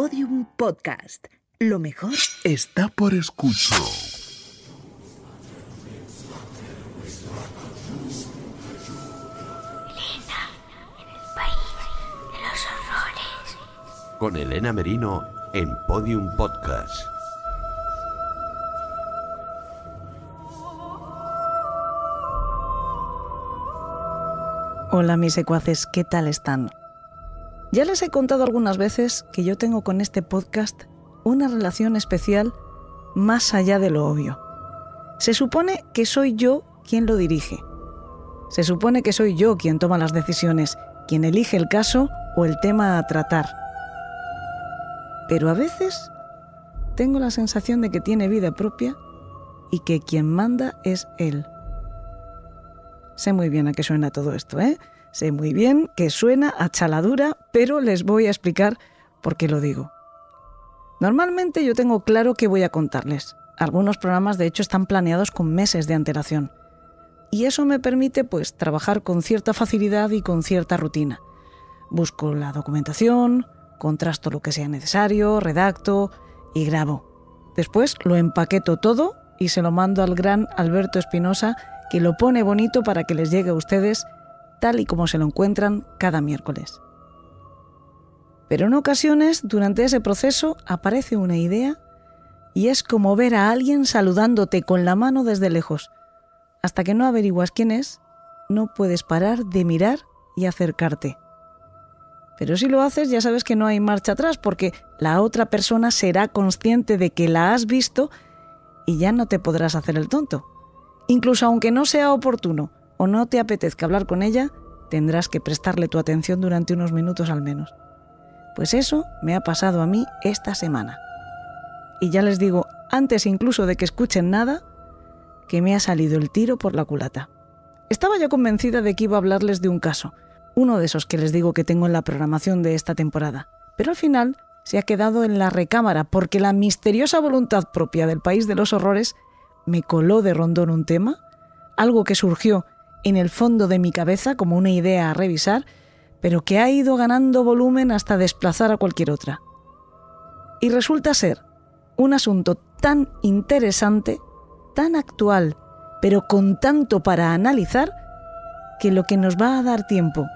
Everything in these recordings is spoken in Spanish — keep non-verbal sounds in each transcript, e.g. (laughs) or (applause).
Podium Podcast. Lo mejor está por escuchar. con Elena Merino en Podium Podcast. Hola mis secuaces, ¿qué tal están? Ya les he contado algunas veces que yo tengo con este podcast una relación especial más allá de lo obvio. Se supone que soy yo quien lo dirige. Se supone que soy yo quien toma las decisiones, quien elige el caso o el tema a tratar. Pero a veces tengo la sensación de que tiene vida propia y que quien manda es él. Sé muy bien a qué suena todo esto, ¿eh? Sé muy bien que suena a chaladura, pero les voy a explicar por qué lo digo. Normalmente yo tengo claro qué voy a contarles. Algunos programas de hecho están planeados con meses de antelación. Y eso me permite pues trabajar con cierta facilidad y con cierta rutina. Busco la documentación, contrasto lo que sea necesario, redacto y grabo. Después lo empaqueto todo y se lo mando al gran Alberto Espinosa, que lo pone bonito para que les llegue a ustedes tal y como se lo encuentran cada miércoles. Pero en ocasiones, durante ese proceso, aparece una idea y es como ver a alguien saludándote con la mano desde lejos. Hasta que no averiguas quién es, no puedes parar de mirar y acercarte. Pero si lo haces ya sabes que no hay marcha atrás porque la otra persona será consciente de que la has visto y ya no te podrás hacer el tonto. Incluso aunque no sea oportuno o no te apetezca hablar con ella, tendrás que prestarle tu atención durante unos minutos al menos. Pues eso me ha pasado a mí esta semana. Y ya les digo, antes incluso de que escuchen nada, que me ha salido el tiro por la culata. Estaba ya convencida de que iba a hablarles de un caso, uno de esos que les digo que tengo en la programación de esta temporada. Pero al final se ha quedado en la recámara porque la misteriosa voluntad propia del país de los horrores me coló de rondón un tema, algo que surgió en el fondo de mi cabeza como una idea a revisar, pero que ha ido ganando volumen hasta desplazar a cualquier otra. Y resulta ser un asunto tan interesante, tan actual, pero con tanto para analizar, que lo que nos va a dar tiempo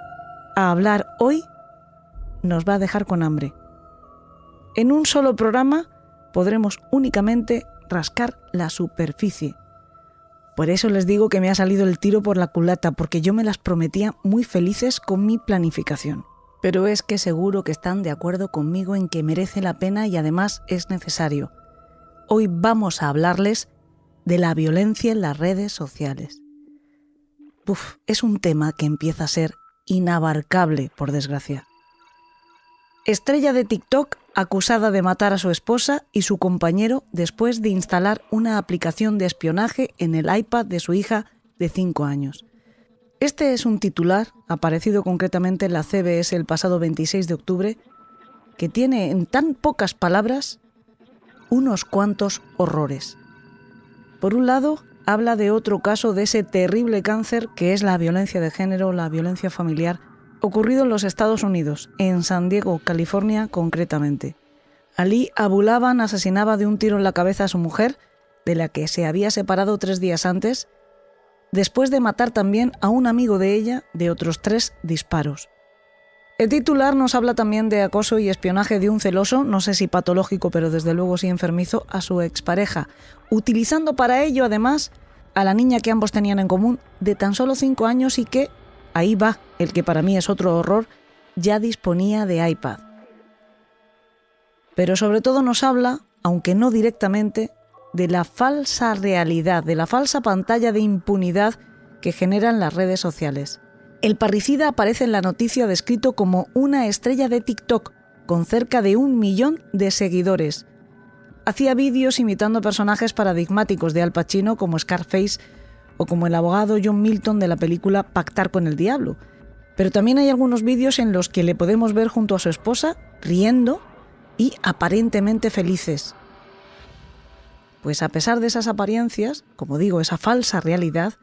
a hablar hoy nos va a dejar con hambre. En un solo programa podremos únicamente rascar la superficie. Por eso les digo que me ha salido el tiro por la culata, porque yo me las prometía muy felices con mi planificación. Pero es que seguro que están de acuerdo conmigo en que merece la pena y además es necesario. Hoy vamos a hablarles de la violencia en las redes sociales. Uf, es un tema que empieza a ser inabarcable, por desgracia. Estrella de TikTok acusada de matar a su esposa y su compañero después de instalar una aplicación de espionaje en el iPad de su hija de 5 años. Este es un titular, aparecido concretamente en la CBS el pasado 26 de octubre, que tiene en tan pocas palabras unos cuantos horrores. Por un lado, habla de otro caso de ese terrible cáncer que es la violencia de género, la violencia familiar, ocurrido en los Estados Unidos, en San Diego, California concretamente. Ali Abulaban asesinaba de un tiro en la cabeza a su mujer, de la que se había separado tres días antes, después de matar también a un amigo de ella de otros tres disparos. El titular nos habla también de acoso y espionaje de un celoso, no sé si patológico, pero desde luego sí enfermizo, a su expareja, utilizando para ello además a la niña que ambos tenían en común de tan solo cinco años y que, ahí va, el que para mí es otro horror, ya disponía de iPad. Pero sobre todo nos habla, aunque no directamente, de la falsa realidad, de la falsa pantalla de impunidad que generan las redes sociales. El parricida aparece en la noticia descrito como una estrella de TikTok, con cerca de un millón de seguidores. Hacía vídeos imitando personajes paradigmáticos de Al Pacino como Scarface como el abogado John Milton de la película Pactar con el Diablo. Pero también hay algunos vídeos en los que le podemos ver junto a su esposa, riendo y aparentemente felices. Pues a pesar de esas apariencias, como digo, esa falsa realidad,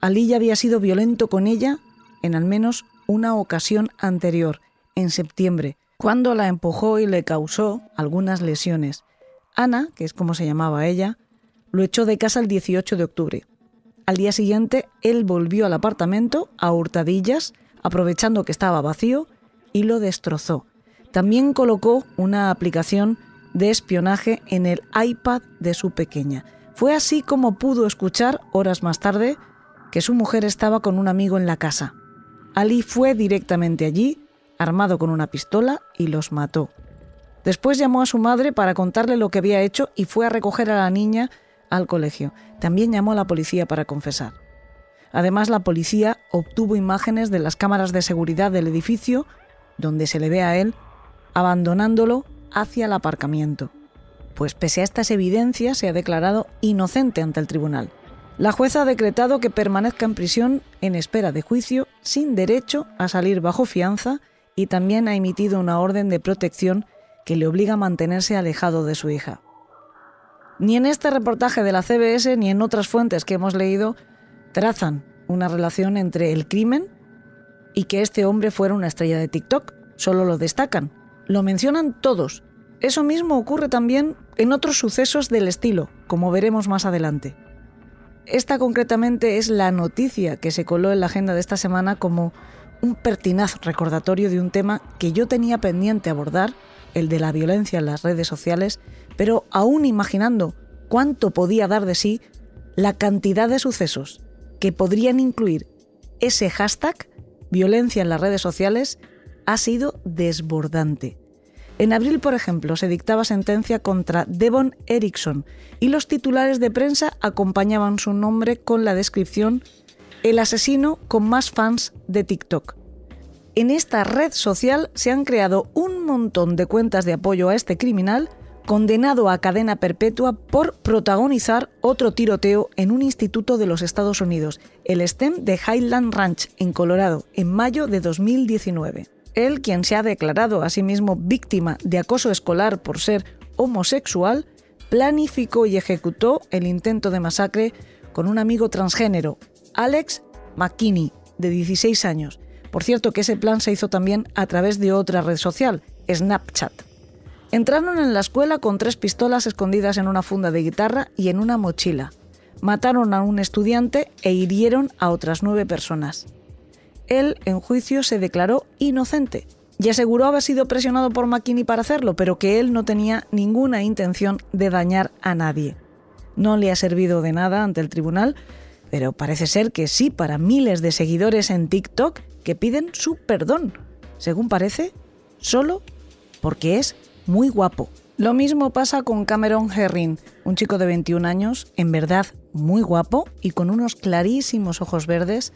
Ali ya había sido violento con ella en al menos una ocasión anterior, en septiembre, cuando la empujó y le causó algunas lesiones. Ana, que es como se llamaba ella, lo echó de casa el 18 de octubre. Al día siguiente, él volvió al apartamento a hurtadillas, aprovechando que estaba vacío, y lo destrozó. También colocó una aplicación de espionaje en el iPad de su pequeña. Fue así como pudo escuchar, horas más tarde, que su mujer estaba con un amigo en la casa. Ali fue directamente allí, armado con una pistola, y los mató. Después llamó a su madre para contarle lo que había hecho y fue a recoger a la niña al colegio. También llamó a la policía para confesar. Además, la policía obtuvo imágenes de las cámaras de seguridad del edificio donde se le ve a él abandonándolo hacia el aparcamiento. Pues pese a estas evidencias se ha declarado inocente ante el tribunal. La jueza ha decretado que permanezca en prisión en espera de juicio sin derecho a salir bajo fianza y también ha emitido una orden de protección que le obliga a mantenerse alejado de su hija. Ni en este reportaje de la CBS ni en otras fuentes que hemos leído trazan una relación entre el crimen y que este hombre fuera una estrella de TikTok. Solo lo destacan. Lo mencionan todos. Eso mismo ocurre también en otros sucesos del estilo, como veremos más adelante. Esta concretamente es la noticia que se coló en la agenda de esta semana como un pertinaz recordatorio de un tema que yo tenía pendiente abordar, el de la violencia en las redes sociales, pero aún imaginando cuánto podía dar de sí la cantidad de sucesos que podrían incluir ese hashtag, violencia en las redes sociales, ha sido desbordante. En abril, por ejemplo, se dictaba sentencia contra Devon Erickson y los titulares de prensa acompañaban su nombre con la descripción El asesino con más fans de TikTok. En esta red social se han creado un montón de cuentas de apoyo a este criminal condenado a cadena perpetua por protagonizar otro tiroteo en un instituto de los Estados Unidos, el STEM de Highland Ranch, en Colorado, en mayo de 2019. Él, quien se ha declarado a sí mismo víctima de acoso escolar por ser homosexual, planificó y ejecutó el intento de masacre con un amigo transgénero, Alex McKinney, de 16 años. Por cierto que ese plan se hizo también a través de otra red social, Snapchat. Entraron en la escuela con tres pistolas escondidas en una funda de guitarra y en una mochila. Mataron a un estudiante e hirieron a otras nueve personas. Él, en juicio, se declaró inocente y aseguró haber sido presionado por McKinney para hacerlo, pero que él no tenía ninguna intención de dañar a nadie. No le ha servido de nada ante el tribunal, pero parece ser que sí para miles de seguidores en TikTok que piden su perdón, según parece, solo porque es muy guapo. Lo mismo pasa con Cameron Herring, un chico de 21 años, en verdad muy guapo y con unos clarísimos ojos verdes,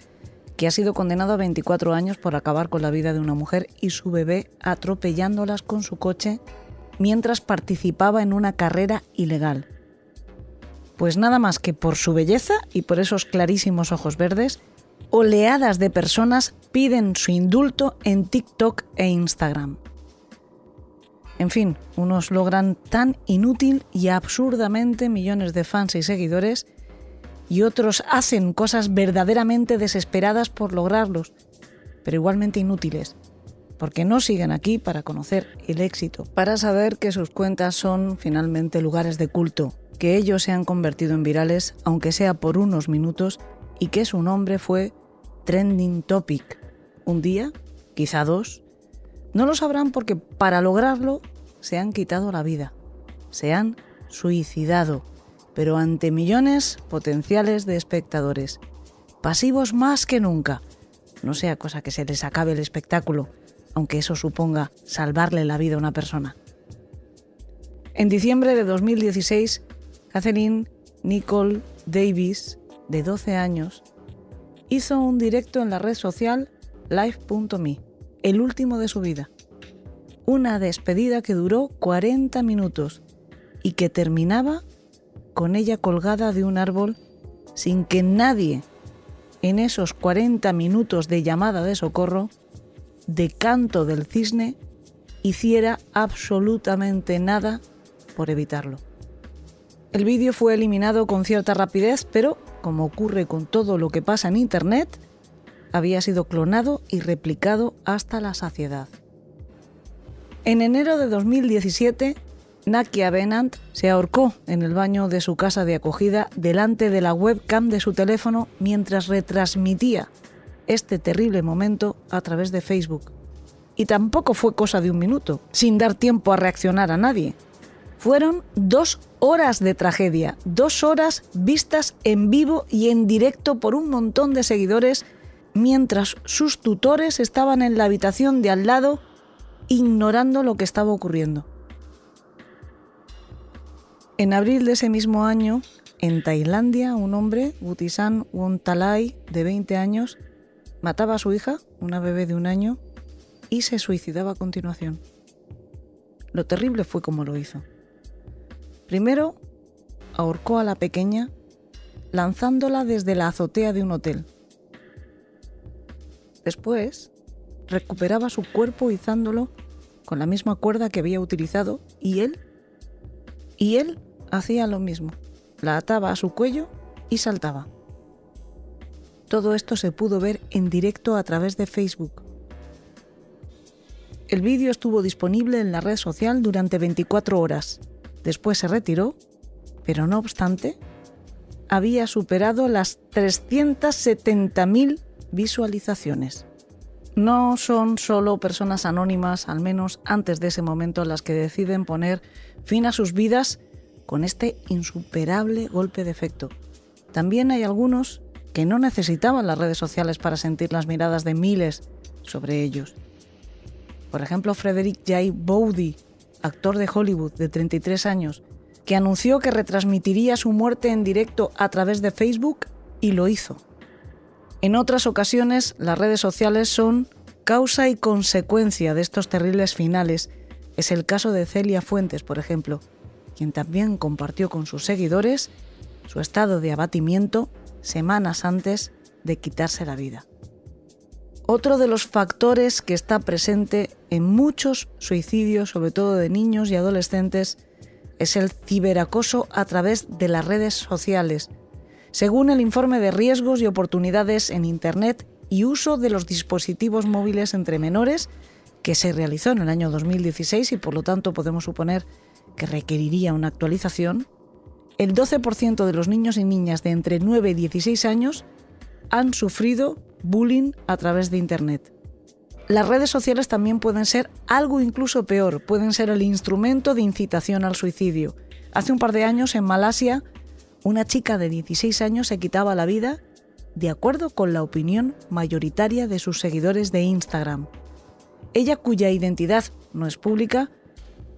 que ha sido condenado a 24 años por acabar con la vida de una mujer y su bebé atropellándolas con su coche mientras participaba en una carrera ilegal. Pues nada más que por su belleza y por esos clarísimos ojos verdes, oleadas de personas piden su indulto en TikTok e Instagram. En fin, unos logran tan inútil y absurdamente millones de fans y seguidores y otros hacen cosas verdaderamente desesperadas por lograrlos, pero igualmente inútiles, porque no siguen aquí para conocer el éxito, para saber que sus cuentas son finalmente lugares de culto, que ellos se han convertido en virales, aunque sea por unos minutos, y que su nombre fue trending topic. Un día, quizá dos, no lo sabrán porque para lograrlo se han quitado la vida, se han suicidado, pero ante millones potenciales de espectadores, pasivos más que nunca. No sea cosa que se les acabe el espectáculo, aunque eso suponga salvarle la vida a una persona. En diciembre de 2016, Catherine Nicole Davis, de 12 años, hizo un directo en la red social live.me, el último de su vida. Una despedida que duró 40 minutos y que terminaba con ella colgada de un árbol sin que nadie en esos 40 minutos de llamada de socorro, de canto del cisne, hiciera absolutamente nada por evitarlo. El vídeo fue eliminado con cierta rapidez, pero, como ocurre con todo lo que pasa en Internet, había sido clonado y replicado hasta la saciedad. En enero de 2017, Nakia Benant se ahorcó en el baño de su casa de acogida delante de la webcam de su teléfono mientras retransmitía este terrible momento a través de Facebook. Y tampoco fue cosa de un minuto, sin dar tiempo a reaccionar a nadie. Fueron dos horas de tragedia, dos horas vistas en vivo y en directo por un montón de seguidores mientras sus tutores estaban en la habitación de al lado ignorando lo que estaba ocurriendo. En abril de ese mismo año, en Tailandia, un hombre, Butisan Wontalai, de 20 años, mataba a su hija, una bebé de un año, y se suicidaba a continuación. Lo terrible fue cómo lo hizo. Primero, ahorcó a la pequeña lanzándola desde la azotea de un hotel. Después, recuperaba su cuerpo izándolo con la misma cuerda que había utilizado y él, y él hacía lo mismo. La ataba a su cuello y saltaba. Todo esto se pudo ver en directo a través de Facebook. El vídeo estuvo disponible en la red social durante 24 horas. Después se retiró, pero no obstante, había superado las 370.000 visualizaciones. No son solo personas anónimas, al menos antes de ese momento, las que deciden poner fin a sus vidas con este insuperable golpe de efecto. También hay algunos que no necesitaban las redes sociales para sentir las miradas de miles sobre ellos. Por ejemplo, Frederick J. Bowdy, actor de Hollywood de 33 años, que anunció que retransmitiría su muerte en directo a través de Facebook y lo hizo. En otras ocasiones, las redes sociales son causa y consecuencia de estos terribles finales. Es el caso de Celia Fuentes, por ejemplo, quien también compartió con sus seguidores su estado de abatimiento semanas antes de quitarse la vida. Otro de los factores que está presente en muchos suicidios, sobre todo de niños y adolescentes, es el ciberacoso a través de las redes sociales, según el informe de riesgos y oportunidades en Internet y uso de los dispositivos móviles entre menores, que se realizó en el año 2016 y por lo tanto podemos suponer que requeriría una actualización, el 12% de los niños y niñas de entre 9 y 16 años han sufrido bullying a través de Internet. Las redes sociales también pueden ser algo incluso peor, pueden ser el instrumento de incitación al suicidio. Hace un par de años en Malasia una chica de 16 años se quitaba la vida de acuerdo con la opinión mayoritaria de sus seguidores de Instagram. Ella, cuya identidad no es pública,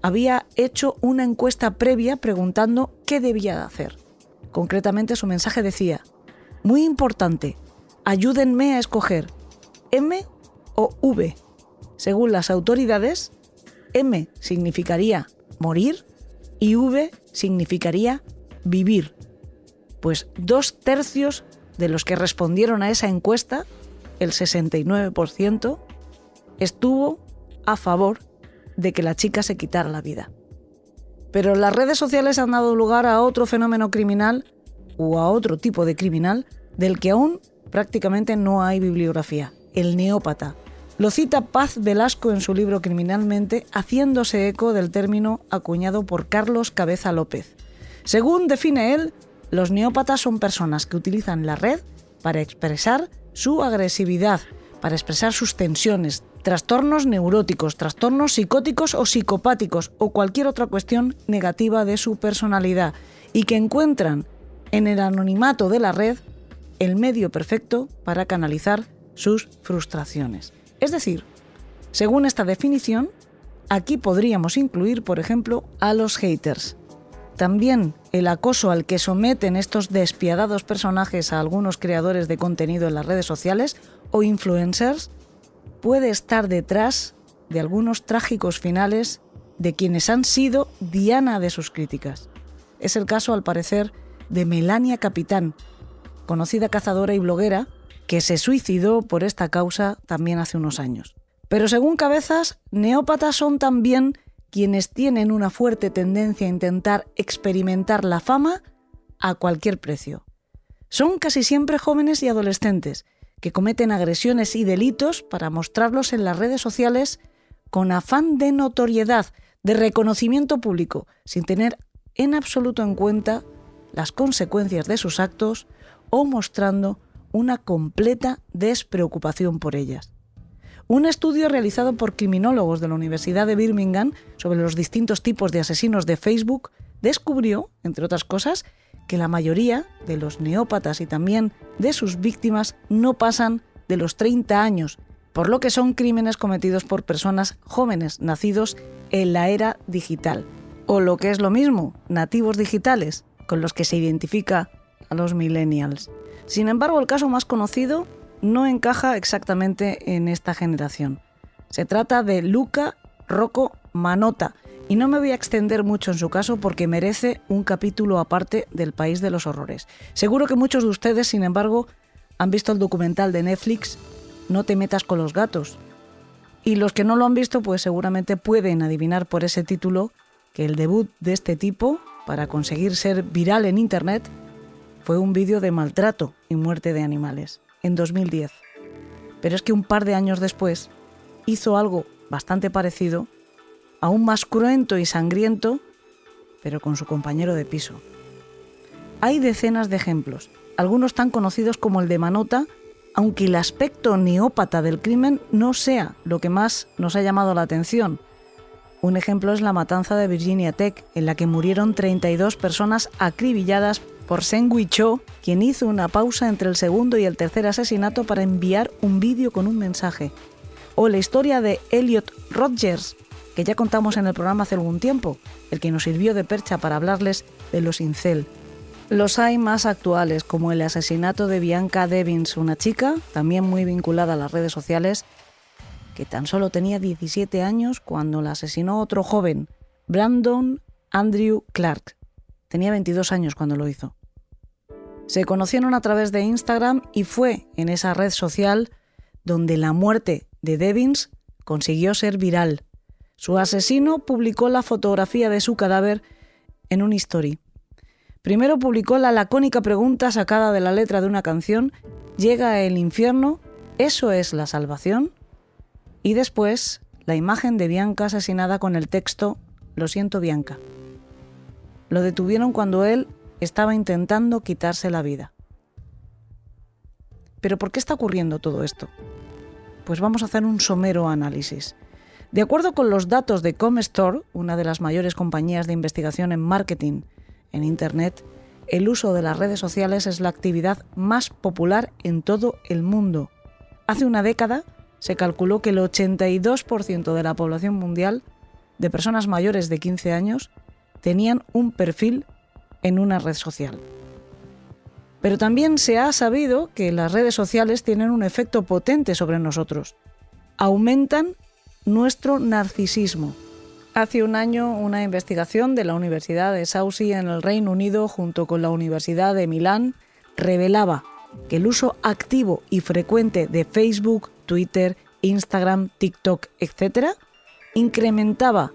había hecho una encuesta previa preguntando qué debía hacer. Concretamente su mensaje decía, muy importante, ayúdenme a escoger M o V. Según las autoridades, M significaría morir y V significaría vivir pues dos tercios de los que respondieron a esa encuesta, el 69%, estuvo a favor de que la chica se quitara la vida. Pero las redes sociales han dado lugar a otro fenómeno criminal o a otro tipo de criminal del que aún prácticamente no hay bibliografía, el neópata. Lo cita Paz Velasco en su libro Criminalmente, haciéndose eco del término acuñado por Carlos Cabeza López. Según define él, los neópatas son personas que utilizan la red para expresar su agresividad, para expresar sus tensiones, trastornos neuróticos, trastornos psicóticos o psicopáticos o cualquier otra cuestión negativa de su personalidad y que encuentran en el anonimato de la red el medio perfecto para canalizar sus frustraciones. Es decir, según esta definición, aquí podríamos incluir, por ejemplo, a los haters, también el acoso al que someten estos despiadados personajes a algunos creadores de contenido en las redes sociales o influencers puede estar detrás de algunos trágicos finales de quienes han sido diana de sus críticas. Es el caso, al parecer, de Melania Capitán, conocida cazadora y bloguera, que se suicidó por esta causa también hace unos años. Pero según Cabezas, neópatas son también quienes tienen una fuerte tendencia a intentar experimentar la fama a cualquier precio. Son casi siempre jóvenes y adolescentes que cometen agresiones y delitos para mostrarlos en las redes sociales con afán de notoriedad, de reconocimiento público, sin tener en absoluto en cuenta las consecuencias de sus actos o mostrando una completa despreocupación por ellas. Un estudio realizado por criminólogos de la Universidad de Birmingham sobre los distintos tipos de asesinos de Facebook descubrió, entre otras cosas, que la mayoría de los neópatas y también de sus víctimas no pasan de los 30 años, por lo que son crímenes cometidos por personas jóvenes nacidos en la era digital, o lo que es lo mismo, nativos digitales, con los que se identifica a los millennials. Sin embargo, el caso más conocido no encaja exactamente en esta generación. Se trata de Luca Rocco Manota, y no me voy a extender mucho en su caso porque merece un capítulo aparte del País de los Horrores. Seguro que muchos de ustedes, sin embargo, han visto el documental de Netflix No te metas con los gatos. Y los que no lo han visto, pues seguramente pueden adivinar por ese título que el debut de este tipo, para conseguir ser viral en Internet, fue un vídeo de maltrato y muerte de animales, en 2010. Pero es que un par de años después hizo algo bastante parecido aún más cruento y sangriento, pero con su compañero de piso. Hay decenas de ejemplos, algunos tan conocidos como el de Manota, aunque el aspecto neópata del crimen no sea lo que más nos ha llamado la atención. Un ejemplo es la matanza de Virginia Tech, en la que murieron 32 personas acribilladas por Seng Cho, quien hizo una pausa entre el segundo y el tercer asesinato para enviar un vídeo con un mensaje. O la historia de Elliot Rodgers, que ya contamos en el programa hace algún tiempo, el que nos sirvió de percha para hablarles de los incel. Los hay más actuales, como el asesinato de Bianca Devins, una chica, también muy vinculada a las redes sociales, que tan solo tenía 17 años cuando la asesinó otro joven, Brandon Andrew Clark. Tenía 22 años cuando lo hizo. Se conocieron a través de Instagram y fue en esa red social donde la muerte de Devins consiguió ser viral. Su asesino publicó la fotografía de su cadáver en un story. Primero publicó la lacónica pregunta sacada de la letra de una canción, ¿llega el infierno? ¿Eso es la salvación? Y después la imagen de Bianca asesinada con el texto, Lo siento Bianca. Lo detuvieron cuando él estaba intentando quitarse la vida. ¿Pero por qué está ocurriendo todo esto? Pues vamos a hacer un somero análisis. De acuerdo con los datos de Comstore, una de las mayores compañías de investigación en marketing en Internet, el uso de las redes sociales es la actividad más popular en todo el mundo. Hace una década se calculó que el 82% de la población mundial de personas mayores de 15 años tenían un perfil en una red social. Pero también se ha sabido que las redes sociales tienen un efecto potente sobre nosotros. Aumentan nuestro narcisismo. Hace un año, una investigación de la Universidad de Southsea en el Reino Unido junto con la Universidad de Milán revelaba que el uso activo y frecuente de Facebook, Twitter, Instagram, TikTok, etc., incrementaba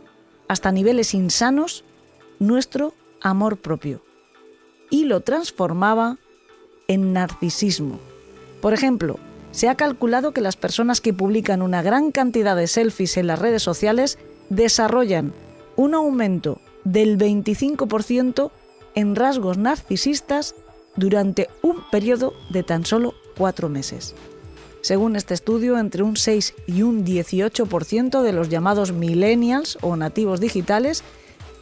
hasta niveles insanos nuestro amor propio y lo transformaba en narcisismo. Por ejemplo, se ha calculado que las personas que publican una gran cantidad de selfies en las redes sociales desarrollan un aumento del 25% en rasgos narcisistas durante un periodo de tan solo cuatro meses. Según este estudio, entre un 6 y un 18% de los llamados millennials o nativos digitales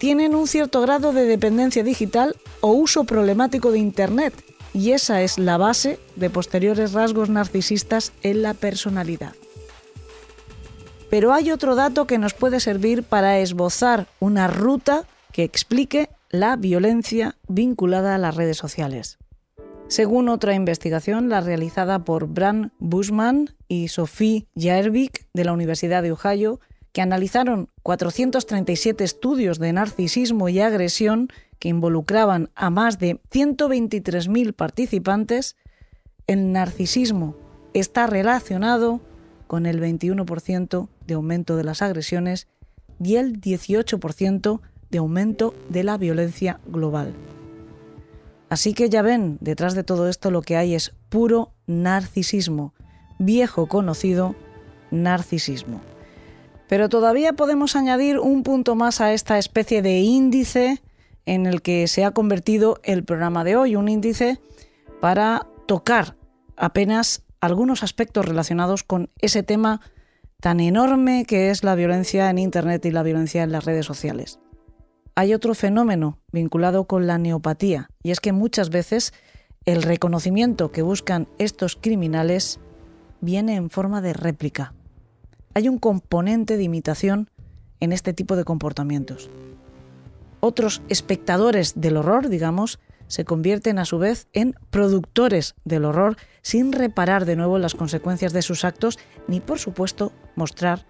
tienen un cierto grado de dependencia digital o uso problemático de Internet, y esa es la base de posteriores rasgos narcisistas en la personalidad. Pero hay otro dato que nos puede servir para esbozar una ruta que explique la violencia vinculada a las redes sociales. Según otra investigación, la realizada por Bran Bushman y Sophie Jaervik de la Universidad de Ohio, que analizaron 437 estudios de narcisismo y agresión que involucraban a más de 123.000 participantes, el narcisismo está relacionado con el 21% de aumento de las agresiones y el 18% de aumento de la violencia global. Así que ya ven, detrás de todo esto lo que hay es puro narcisismo, viejo conocido narcisismo. Pero todavía podemos añadir un punto más a esta especie de índice en el que se ha convertido el programa de hoy, un índice para tocar apenas algunos aspectos relacionados con ese tema tan enorme que es la violencia en Internet y la violencia en las redes sociales. Hay otro fenómeno vinculado con la neopatía, y es que muchas veces el reconocimiento que buscan estos criminales viene en forma de réplica. Hay un componente de imitación en este tipo de comportamientos. Otros espectadores del horror, digamos, se convierten a su vez en productores del horror sin reparar de nuevo las consecuencias de sus actos ni por supuesto mostrar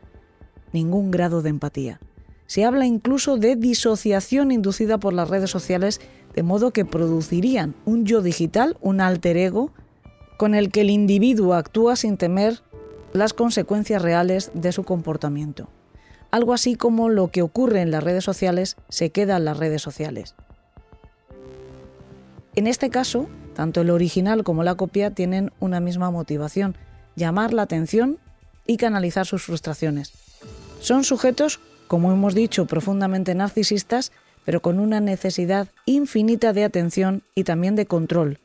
ningún grado de empatía. Se habla incluso de disociación inducida por las redes sociales, de modo que producirían un yo digital, un alter ego, con el que el individuo actúa sin temer las consecuencias reales de su comportamiento. Algo así como lo que ocurre en las redes sociales se queda en las redes sociales. En este caso, tanto el original como la copia tienen una misma motivación, llamar la atención y canalizar sus frustraciones. Son sujetos, como hemos dicho, profundamente narcisistas, pero con una necesidad infinita de atención y también de control.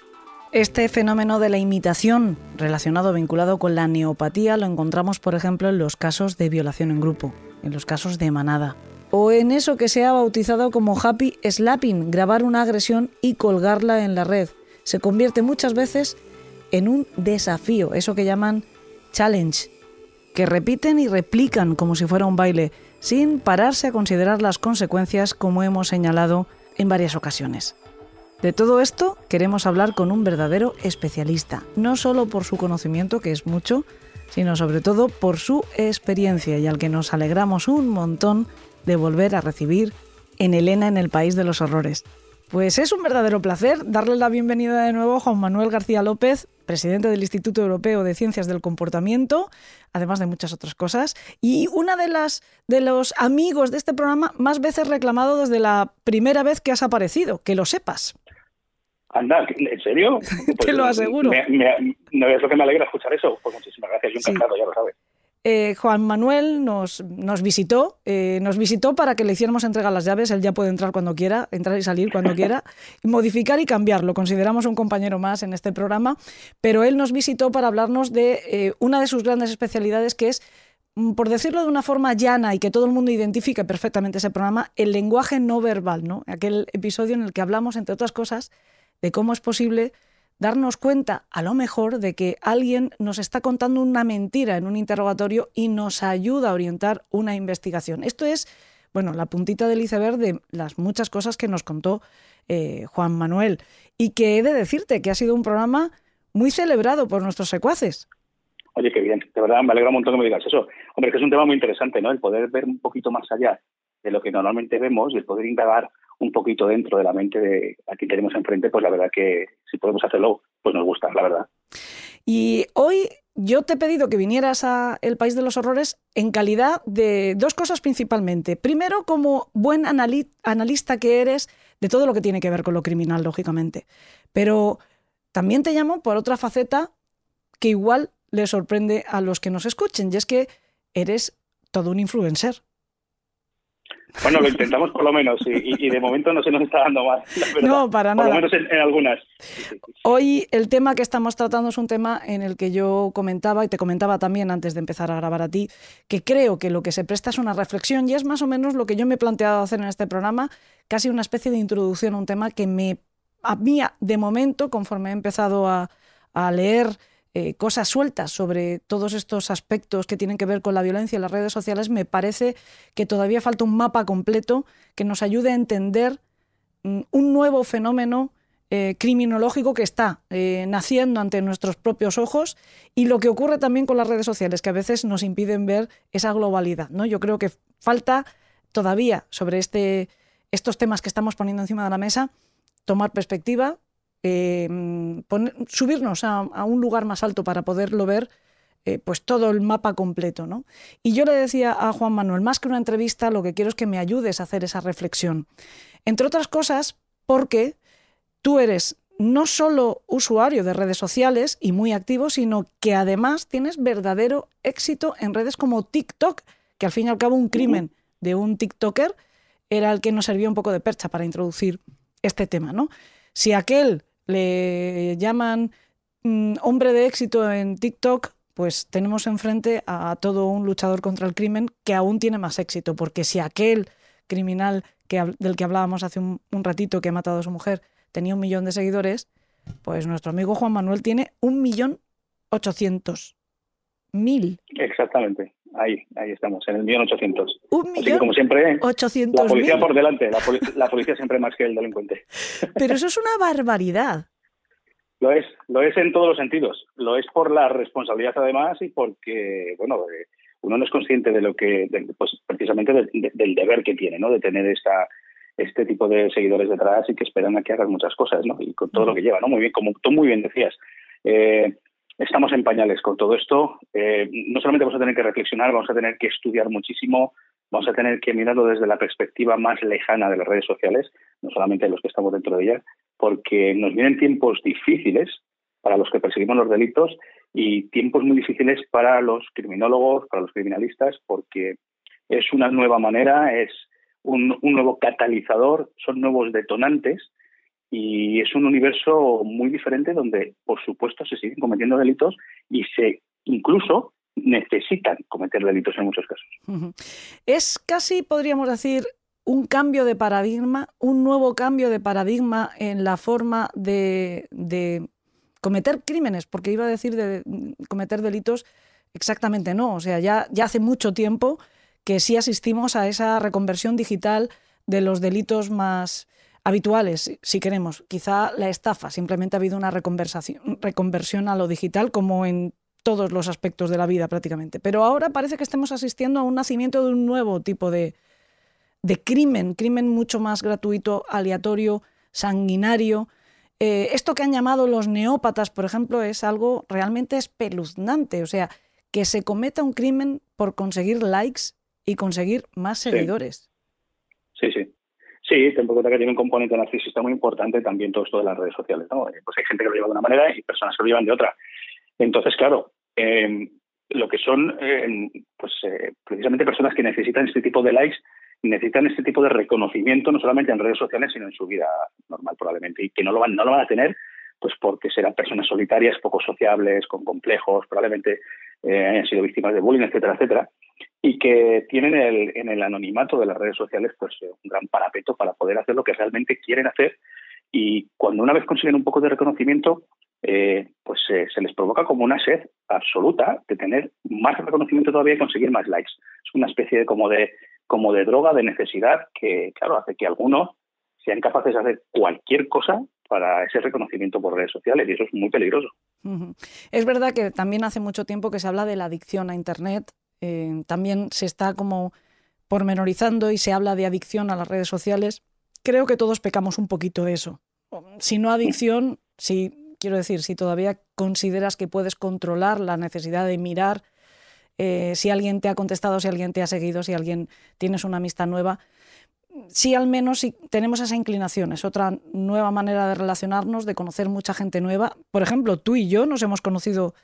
Este fenómeno de la imitación, relacionado vinculado con la neopatía, lo encontramos, por ejemplo, en los casos de violación en grupo, en los casos de manada o en eso que se ha bautizado como happy slapping, grabar una agresión y colgarla en la red. Se convierte muchas veces en un desafío, eso que llaman challenge, que repiten y replican como si fuera un baile, sin pararse a considerar las consecuencias como hemos señalado en varias ocasiones. De todo esto queremos hablar con un verdadero especialista, no solo por su conocimiento, que es mucho, sino sobre todo por su experiencia y al que nos alegramos un montón de volver a recibir en Elena en el País de los Horrores. Pues es un verdadero placer darle la bienvenida de nuevo a Juan Manuel García López, presidente del Instituto Europeo de Ciencias del Comportamiento, además de muchas otras cosas, y una de las de los amigos de este programa más veces reclamado desde la primera vez que has aparecido, que lo sepas. Anda, ¿en serio? (laughs) Te lo pues, aseguro. no es lo que me alegra escuchar eso. Pues muchísimas gracias, yo encantado, ya lo sabes. Eh, Juan Manuel nos, nos visitó, eh, nos visitó para que le hiciéramos entregar las llaves. Él ya puede entrar cuando quiera, entrar y salir cuando (laughs) quiera, modificar y cambiarlo. Consideramos un compañero más en este programa, pero él nos visitó para hablarnos de eh, una de sus grandes especialidades, que es, mm, por decirlo de una forma llana y que todo el mundo identifique perfectamente ese programa, el lenguaje no verbal, ¿no? Aquel episodio en el que hablamos, entre otras cosas, de cómo es posible darnos cuenta, a lo mejor, de que alguien nos está contando una mentira en un interrogatorio y nos ayuda a orientar una investigación. Esto es, bueno, la puntita del iceberg de las muchas cosas que nos contó eh, Juan Manuel. Y que he de decirte que ha sido un programa muy celebrado por nuestros secuaces. Oye, qué bien, de verdad me alegra un montón que me digas eso. Hombre, que es un tema muy interesante, ¿no? El poder ver un poquito más allá de lo que normalmente vemos y el poder indagar un poquito dentro de la mente de a quien tenemos enfrente, pues la verdad que si podemos hacerlo, pues nos gusta, la verdad. Y hoy yo te he pedido que vinieras a El País de los Horrores en calidad de dos cosas principalmente. Primero, como buen analista que eres de todo lo que tiene que ver con lo criminal, lógicamente. Pero también te llamo por otra faceta que igual le sorprende a los que nos escuchen, y es que eres todo un influencer. Bueno, lo intentamos por lo menos y, de momento no se nos está dando más. No, para nada. Por lo menos en, algunas. Hoy el tema que estamos tratando es un tema en el que yo comentaba y te comentaba también antes de empezar a grabar a ti, que creo que lo que se presta es una reflexión y es más o menos lo que yo me he planteado hacer en este programa, casi una especie de introducción a un tema que me, a mí de momento, conforme he empezado a, a leer eh, cosas sueltas sobre todos estos aspectos que tienen que ver con la violencia en las redes sociales, me parece que todavía falta un mapa completo que nos ayude a entender mm, un nuevo fenómeno eh, criminológico que está eh, naciendo ante nuestros propios ojos y lo que ocurre también con las redes sociales, que a veces nos impiden ver esa globalidad. ¿no? Yo creo que falta todavía sobre este, estos temas que estamos poniendo encima de la mesa tomar perspectiva, eh, subirnos a, un lugar más alto para poderlo ver, eh, pues todo el mapa completo. ¿no? Y yo le decía a Juan Manuel, más que una entrevista, lo que quiero es que me ayudes a hacer esa reflexión. Entre otras cosas, porque tú eres no solo usuario de redes sociales y muy activo, sino que además tienes verdadero éxito en redes como TikTok, que al fin y al cabo un crimen de un TikToker era el que nos servía un poco de percha para introducir este tema, ¿no? Si aquel le llaman mm, hombre de éxito en TikTok, pues tenemos enfrente a todo un luchador contra el crimen que aún tiene más éxito, porque si aquel criminal del que hablábamos hace un, ratito que ha matado a su mujer tenía un millón de seguidores, pues nuestro amigo Juan Manuel tiene un millón ochocientos mil. Exactamente, ahí, ahí estamos, en el millón ochocientos. Un millón como siempre, ochocientos la policía por delante, la, la policía siempre más que el delincuente. (laughs) Pero eso es una barbaridad. Lo es, lo es en todos los sentidos. Lo es por la responsabilidad además y porque, bueno, eh, uno no es consciente de lo que, pues precisamente del deber que tiene, ¿no? De tener esta, este tipo de seguidores detrás y que esperan a que hagas muchas cosas, ¿no? Y con todo lo que lleva, ¿no? Muy bien, como tú muy bien decías. Eh, estamos en pañales con todo esto. Eh, no solamente vamos a tener que reflexionar, vamos a tener que estudiar muchísimo, vamos a tener que mirarlo desde la perspectiva más lejana de las redes sociales, no solamente los que estamos dentro de ellas, porque nos vienen tiempos difíciles para los que perseguimos los delitos y tiempos muy difíciles para los criminólogos, para los criminalistas, porque es una nueva manera, es un, nuevo catalizador, son nuevos detonantes y es un universo muy diferente donde, por supuesto, se siguen cometiendo delitos y se incluso necesitan cometer delitos en muchos casos. Es casi, podríamos decir, un cambio de paradigma, un nuevo cambio de paradigma en la forma de, cometer crímenes, porque iba a decir de cometer delitos, exactamente no. O sea, ya, ya hace mucho tiempo que sí asistimos a esa reconversión digital de los delitos más habituales, si queremos. Quizá la estafa, simplemente ha habido una reconversión a lo digital como en todos los aspectos de la vida prácticamente. Pero ahora parece que estemos asistiendo a un nacimiento de un nuevo tipo de, de crimen, crimen mucho más gratuito, aleatorio, sanguinario. Eh, esto que han llamado los neópatas, por ejemplo, es algo realmente espeluznante. O sea, que se cometa un crimen por conseguir likes y conseguir más seguidores. Sí, sí. Sí, ten que tiene un componente narcisista muy importante también todo esto de las redes sociales. ¿no? Eh, pues hay gente que lo lleva de una manera y personas que lo llevan de otra. Entonces, claro, eh, lo que son pues precisamente personas que necesitan este tipo de likes necesitan este tipo de reconocimiento no solamente en redes sociales, sino en su vida normal probablemente, y que no lo van, no lo van a tener pues porque serán personas solitarias, poco sociables, con complejos, probablemente eh, hayan sido víctimas de bullying, etcétera, etcétera, y que tienen el, en el anonimato de las redes sociales pues eh, un gran parapeto para poder hacer lo que realmente quieren hacer y cuando una vez consiguen un poco de reconocimiento, eh, pues se les provoca como una sed absoluta de tener más reconocimiento todavía y conseguir más likes. Es una especie de como de como de droga de necesidad que, claro, hace que algunos sean capaces de hacer cualquier cosa para ese reconocimiento por redes sociales y eso es muy peligroso. Es verdad que también hace mucho tiempo que se habla de la adicción a Internet, eh, también se está como pormenorizando y se habla de adicción a las redes sociales. Creo que todos pecamos un poquito de eso. Si no adicción, si quiero decir, si todavía consideras que puedes controlar la necesidad de mirar eh, si alguien te ha contestado, si alguien te ha seguido, si alguien tienes una amistad nueva. Sí, al menos si tenemos esa inclinación, es otra nueva manera de relacionarnos, de conocer mucha gente nueva. Por ejemplo, tú y yo nos hemos conocido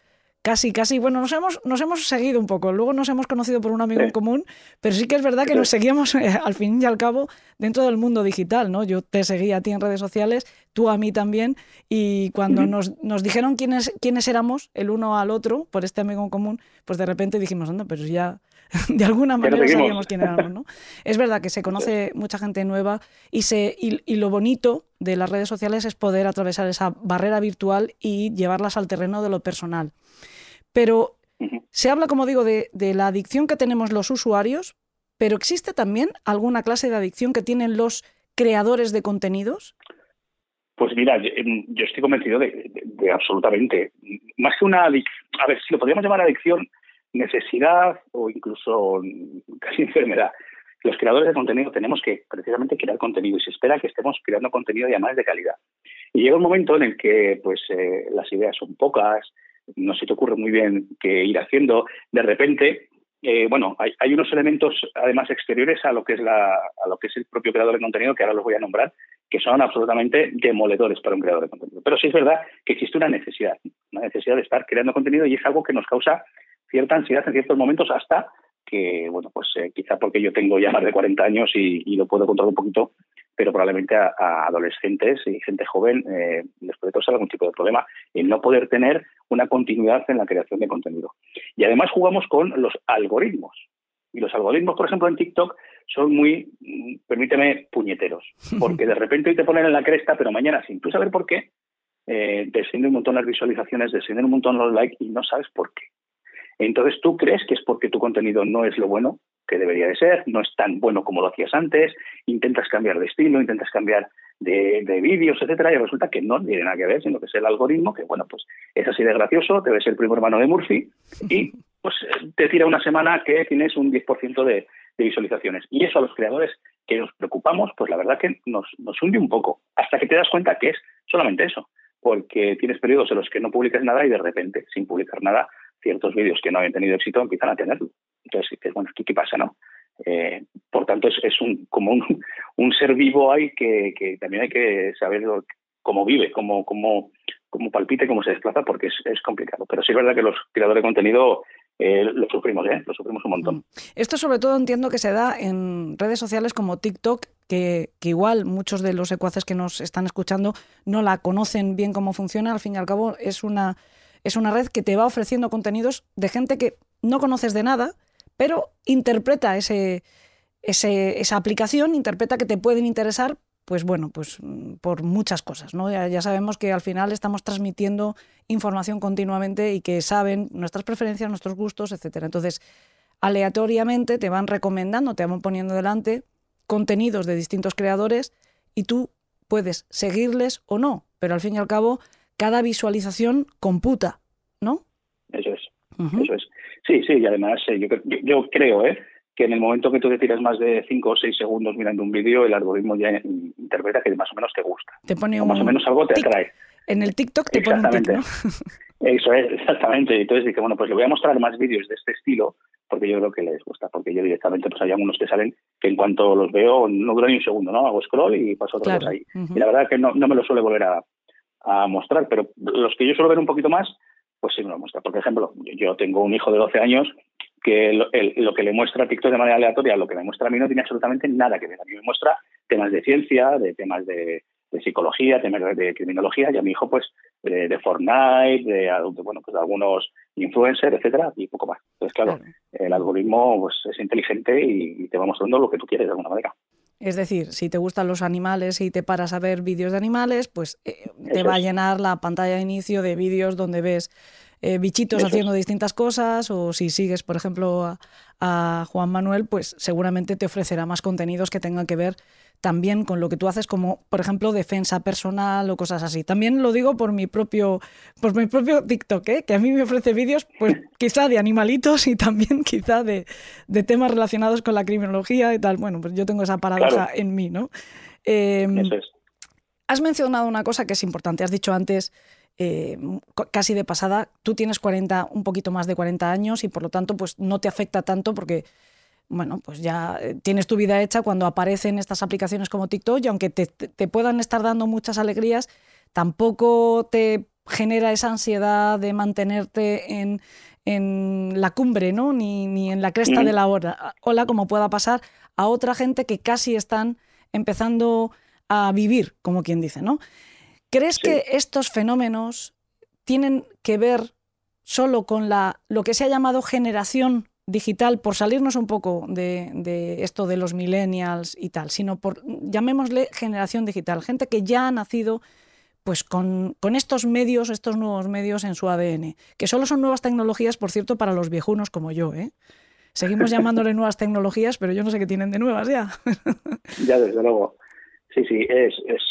casi, casi, bueno, nos hemos, nos hemos seguido un poco, luego nos hemos conocido por un amigo en común, pero sí que es verdad que nos seguíamos (laughs) eh, al fin y al cabo dentro del mundo digital, ¿no? Yo te seguía a ti en redes sociales, tú a mí también, y cuando nos, nos, dijeron quiénes, quiénes éramos el uno al otro por este amigo en común, pues de repente dijimos, anda, pero ya (laughs) de alguna manera sabíamos quién éramos, ¿no? Es verdad que se (laughs) conoce mucha gente nueva y, se, y, y, lo bonito de las redes sociales es poder atravesar esa barrera virtual y llevarlas al terreno de lo personal. Pero se habla, como digo, de, la adicción que tenemos los usuarios, pero ¿existe también alguna clase de adicción que tienen los creadores de contenidos? Pues mira, yo, em, estoy convencido de, absolutamente. Más que una adicción, a ver, si lo podríamos llamar adicción, necesidad o incluso casi enfermedad. Los creadores de contenido tenemos que precisamente crear contenido y se espera que estemos creando contenido y además de calidad. Y llega un momento en el que pues eh, las ideas son pocas, no se te ocurre muy bien qué ir haciendo. De repente, eh, bueno, hay, unos elementos además exteriores a lo que es la, a lo que es el propio creador de contenido, que ahora los voy a nombrar, que son absolutamente demoledores para un creador de contenido. Pero sí es verdad que existe una necesidad, una necesidad de estar creando contenido y es algo que nos causa cierta ansiedad en ciertos momentos hasta que, bueno, pues eh, quizá porque yo tengo ya más de 40 años y, lo puedo contar un poquito, pero probablemente a, adolescentes y gente joven eh, les puede causar algún tipo de problema en no poder tener una continuidad en la creación de contenido. Y además jugamos con los algoritmos. Y los algoritmos, por ejemplo, en TikTok son muy, mm, permíteme, puñeteros, (laughs) porque de repente hoy te ponen en la cresta, pero mañana, sin tú saber por qué, eh, descienden un montón las visualizaciones, descienden un montón los likes y no sabes por qué. Entonces tú crees que es porque tu contenido no es lo bueno que debería de ser, no es tan bueno como lo hacías antes, intentas cambiar de estilo, intentas cambiar de, vídeos, etcétera, y resulta que no tiene nada que ver, sino que es el algoritmo que, bueno, pues es así de gracioso, debe ser el primo hermano de Murphy, y pues te tira una semana que tienes un 10% de, de visualizaciones. Y eso a los creadores que nos preocupamos, pues la verdad que nos, nos hunde un poco, hasta que te das cuenta que es solamente eso, porque tienes periodos en los que no publicas nada y de repente, sin publicar nada, ciertos vídeos que no habían tenido éxito empiezan a tenerlo. Entonces, bueno, ¿qué, qué pasa, no? Eh, por tanto, es, es un, como un, (laughs) ser vivo hay que, que, también hay que saber cómo vive, cómo, cómo, cómo palpita y cómo se desplaza, porque es, es complicado. Pero sí es verdad que los creadores de contenido eh, lo sufrimos, ¿eh? Lo sufrimos un montón. Mm. Esto sobre todo entiendo que se da en redes sociales como TikTok, que, que, igual muchos de los secuaces que nos están escuchando no la conocen bien cómo funciona. Al fin y al cabo es una, es una red que te va ofreciendo contenidos de gente que no conoces de nada, pero interpreta ese, ese, esa aplicación, interpreta que te pueden interesar pues bueno, pues mm, por muchas cosas, ¿no? Ya, sabemos que al final estamos transmitiendo información continuamente y que saben nuestras preferencias, nuestros gustos, etcétera. Entonces, aleatoriamente te van recomendando, te van poniendo delante contenidos de distintos creadores y tú puedes seguirles o no, pero al fin y al cabo cada visualización computa, ¿no? Eso es. Eso es. Sí, sí, y además eh, yo, yo creo, ¿eh? que en el momento que tú te tiras más de 5 o 6 segundos mirando un vídeo, el algoritmo ya interpreta que más o menos te gusta. Te pone o más o menos algo te atrae. En el TikTok te pone un tic, Eso es, exactamente. Entonces dije, bueno, pues le voy a mostrar más vídeos de este estilo porque yo creo que les gusta, porque yo directamente pues hay algunos que salen que en cuanto los veo no duran ni un segundo, ¿no? Hago scroll y paso otra cosa ahí. Y la verdad es que no, no me lo suele volver a, a mostrar, pero los que yo suelo ver un poquito más, pues sí me lo muestra. Por ejemplo, yo tengo un hijo de 12 años que lo, que le muestra a TikTok de manera aleatoria, lo que me muestra a mí no tiene absolutamente nada que ver. A mí me muestra temas de ciencia, de temas de, psicología, temas de, criminología, y a mi hijo, pues, de, Fortnite, de, bueno, pues algunos influencers, etcétera, y poco más. Entonces, claro, el algoritmo pues, es inteligente y, te va mostrando lo que tú quieres de alguna manera. Es decir, si te gustan los animales y te paras a ver vídeos de animales, pues eh, te va a llenar la pantalla de inicio de vídeos donde ves eh, bichitos haciendo distintas cosas o si sigues, por ejemplo, a, Juan Manuel, pues seguramente te ofrecerá más contenidos que tengan que ver también con lo que tú haces como, por ejemplo, defensa personal o cosas así. También lo digo por mi propio, por mi propio TikTok, ¿eh? que a mí me ofrece vídeos, pues (laughs) quizá de animalitos y también (laughs) quizá de, temas relacionados con la criminología y tal. Bueno, pues yo tengo esa paradoja en mí, ¿no? Em, has mencionado una cosa que es importante. Has dicho antes eh, casi de pasada, tú tienes 40, un poquito más de 40 años y por lo tanto pues no te afecta tanto porque bueno, pues ya eh, tienes tu vida hecha cuando aparecen estas aplicaciones como TikTok y aunque te, puedan estar dando muchas alegrías, tampoco te genera esa ansiedad de mantenerte en, la cumbre, ¿no? Ni, ni en la cresta de la ola, ola, como pueda pasar a otra gente que casi están empezando a vivir, como quien dice, ¿no? ¿Crees que estos fenómenos tienen que ver solo con la, lo que se ha llamado generación digital, por salirnos un poco de, esto de los millennials y tal, sino por, llamémosle generación digital, gente que ya ha nacido pues con, estos medios, estos nuevos medios en su ADN, que solo son nuevas tecnologías, por cierto, para los viejunos como yo, ¿eh? Seguimos (laughs) llamándole nuevas tecnologías, pero yo no sé qué tienen de nuevas ya. ya, desde luego. Sí, sí, es, es,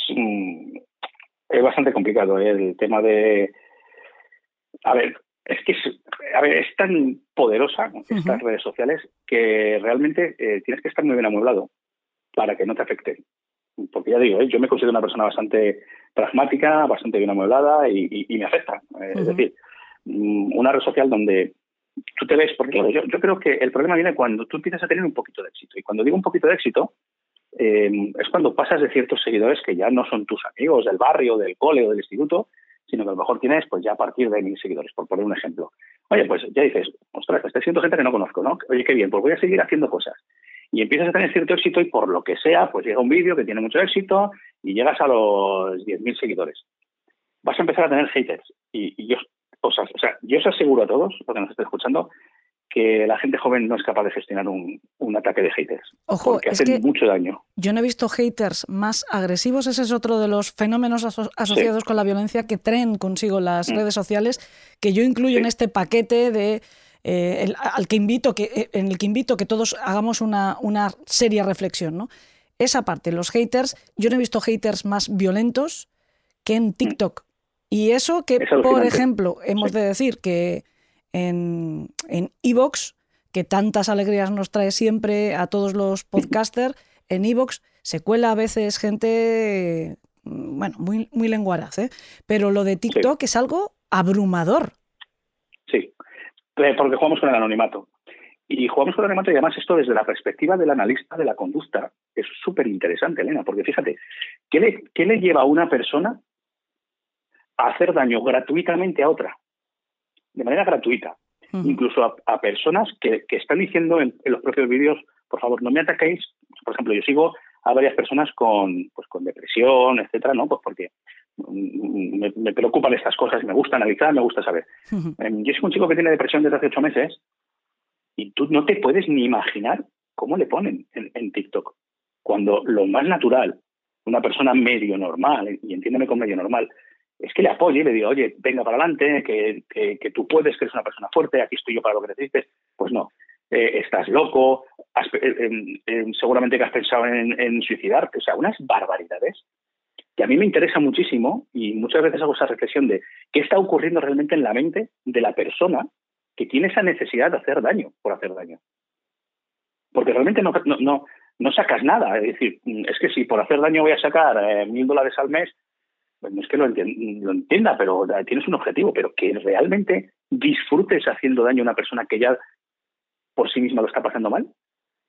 es bastante complicado ¿eh? el tema de... A ver, es que es, a ver, es tan poderosa estas redes sociales que realmente eh, tienes que estar muy bien amueblado para que no te afecten. Porque ya digo, ¿eh? yo me considero una persona bastante pragmática, bastante bien amueblada y, me afecta. Es decir, mm, una red social donde tú te ves, porque yo, yo creo que el problema viene cuando tú empiezas a tener un poquito de éxito. Y cuando digo un poquito de éxito, Em, es cuando pasas de ciertos seguidores que ya no son tus amigos del barrio, del cole o del instituto, sino que a lo mejor tienes pues ya a partir de mil seguidores, por poner un ejemplo. Oye, pues ya dices, ostras, estoy siendo gente que no conozco, ¿no? Oye, qué bien, pues voy a seguir haciendo cosas. Y empiezas a tener cierto éxito y por lo que sea, pues llega un vídeo que tiene mucho éxito y llegas a los 10.000 seguidores. Vas a empezar a tener haters. Y, yo, os aseguro a todos, lo que nos esté escuchando, que la gente joven no es capaz de gestionar un, ataque de haters. Ojo, porque hacen mucho daño. Yo no he visto haters más agresivos. Ese es otro de los fenómenos asociados con la violencia que traen consigo las mm. redes sociales, que yo incluyo en este paquete de eh, al que invito que, eh, en el que invito que todos hagamos una, una seria reflexión. ¿no? Esa parte, los haters, yo no he visto haters más violentos que en mm. TikTok. Y eso que, por ejemplo, hemos de decir que en Evox, que tantas alegrías nos trae siempre a todos los (laughs) podcasters, en Evox se cuela a veces gente, bueno, muy, muy lenguaraz, ¿eh? pero lo de TikTok es algo abrumador. Sí, eh, porque jugamos con el anonimato. Y jugamos con el anonimato y además esto desde la perspectiva del analista de la conducta es súper interesante, Elena, porque fíjate, ¿qué le, ¿qué le lleva a una persona a hacer daño gratuitamente a otra? De manera gratuita, incluso a, personas que, están diciendo en, los propios vídeos, por favor, no me ataquéis. Por ejemplo, yo sigo a varias personas con, pues, con depresión, etcétera, ¿no? Pues porque me, preocupan estas cosas, me gusta analizar, me gusta saber. Em, yo soy un chico que tiene depresión desde hace ocho meses y tú no te puedes ni imaginar cómo le ponen en, en TikTok. Cuando lo más natural, una persona medio normal, y entiéndeme con medio normal, es que le apoye le digo, oye, venga para adelante, que, que, tú puedes, que eres una persona fuerte, aquí estoy yo para lo que necesites. Pues no, eh, estás loco, eh, seguramente que has pensado en, suicidarte, o sea, unas barbaridades que a mí me interesa muchísimo y muchas veces hago esa reflexión de qué está ocurriendo realmente en la mente de la persona que tiene esa necesidad de hacer daño por hacer daño. Porque realmente no, no, no, sacas nada. Es decir, es que si por hacer daño voy a sacar eh, mil dólares al mes, no es que lo entienda, pero tienes un objetivo, pero que realmente disfrutes haciendo daño a una persona que ya por sí misma lo está pasando mal,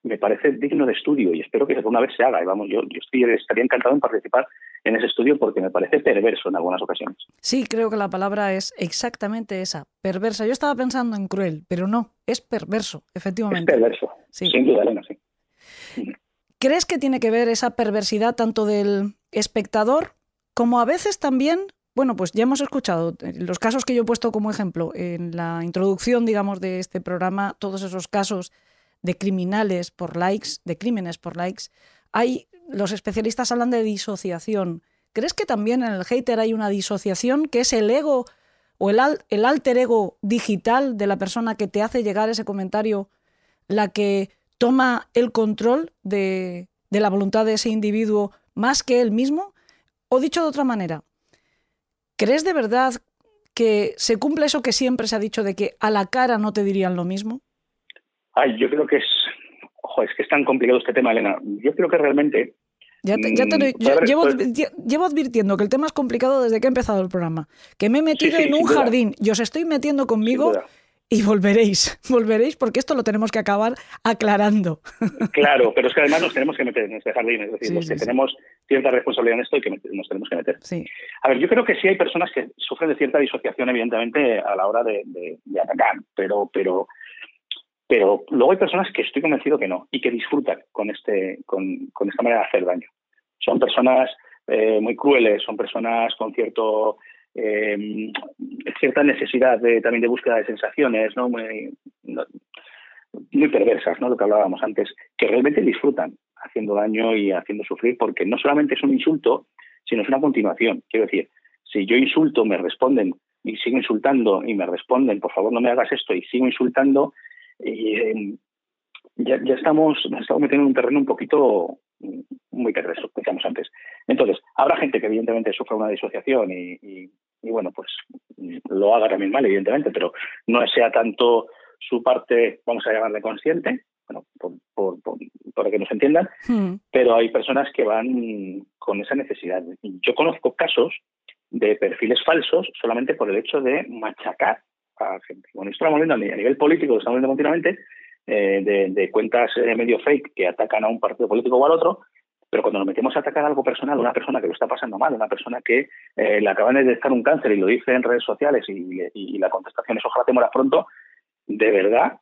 me parece digno de estudio y espero que alguna vez se haga. Y vamos, yo, yo estoy, estaría encantado en participar en ese estudio porque me parece perverso en algunas ocasiones. Sí, creo que la palabra es exactamente esa, perversa. Yo estaba pensando en cruel, pero no, es perverso, efectivamente. Es perverso, sin duda, Elena, sí. ¿Crees que tiene que ver esa perversidad tanto del espectador como a veces también, bueno, pues ya hemos escuchado eh, los casos que yo he puesto como ejemplo en la introducción, digamos, de este programa, todos esos casos de criminales por likes, de crímenes por likes, hay, los especialistas hablan de disociación. ¿Crees que también en el hater hay una disociación que es el ego o el, el alter ego digital de la persona que te hace llegar ese comentario la que toma el control de la voluntad de ese individuo más que él mismo? O dicho de otra manera, ¿crees de verdad que se cumple eso que siempre se ha dicho de que a la cara no te dirían lo mismo? Ay, yo creo que es, ojo, es que es tan complicado este tema, Elena. Yo creo que realmente ya mm, llevo, llevo, advirtiendo que el tema es complicado desde que he empezado el programa. Que me he metido en un jardín y os estoy metiendo conmigo y volveréis, (laughs) volveréis porque esto lo tenemos que acabar aclarando. Claro, pero es que además nos tenemos que meter en este jardín, es decir, los que tenemos cierta responsabilidad en esto y que nos tenemos que meter. Sí. A ver, yo creo que sí hay personas que sufren de cierta disociación, evidentemente, a la hora de, atacar, pero, pero, pero luego hay personas que estoy convencido que no y que disfrutan con, este, con, con esta manera de hacer daño. Son personas eh, muy crueles, son personas con cierto eh, cierta necesidad de, también de búsqueda de sensaciones, ¿no? Muy, muy perversas, ¿no? Lo que hablábamos antes, que realmente disfrutan haciendo daño y haciendo sufrir, porque no solamente es un insulto, sino es una continuación. Quiero decir, si yo insulto, me responden y sigo insultando y me responden, por favor no me hagas esto y sigo insultando, y, eh, ya, ya, estamos, estamos metiendo en un terreno un poquito muy perverso, decíamos antes. Entonces, habrá gente que evidentemente sufra una disociación y, bueno, pues lo haga también mal, evidentemente, pero no sea tanto su parte, vamos a llamarle consciente, bueno, por, para que nos entiendan, hmm. pero hay personas que van con esa necesidad. Yo conozco casos de perfiles falsos solamente por el hecho de machacar a gente. Bueno, esto estamos viendo a nivel político, lo estamos viendo continuamente, eh, de, cuentas eh, medio fake que atacan a un partido político o al otro, Pero cuando nos metemos a atacar algo personal, una persona que lo está pasando mal, una persona que eh, le acaban de detectar un cáncer y lo dice en redes sociales y, la contestación es ojalá te mueras pronto, de verdad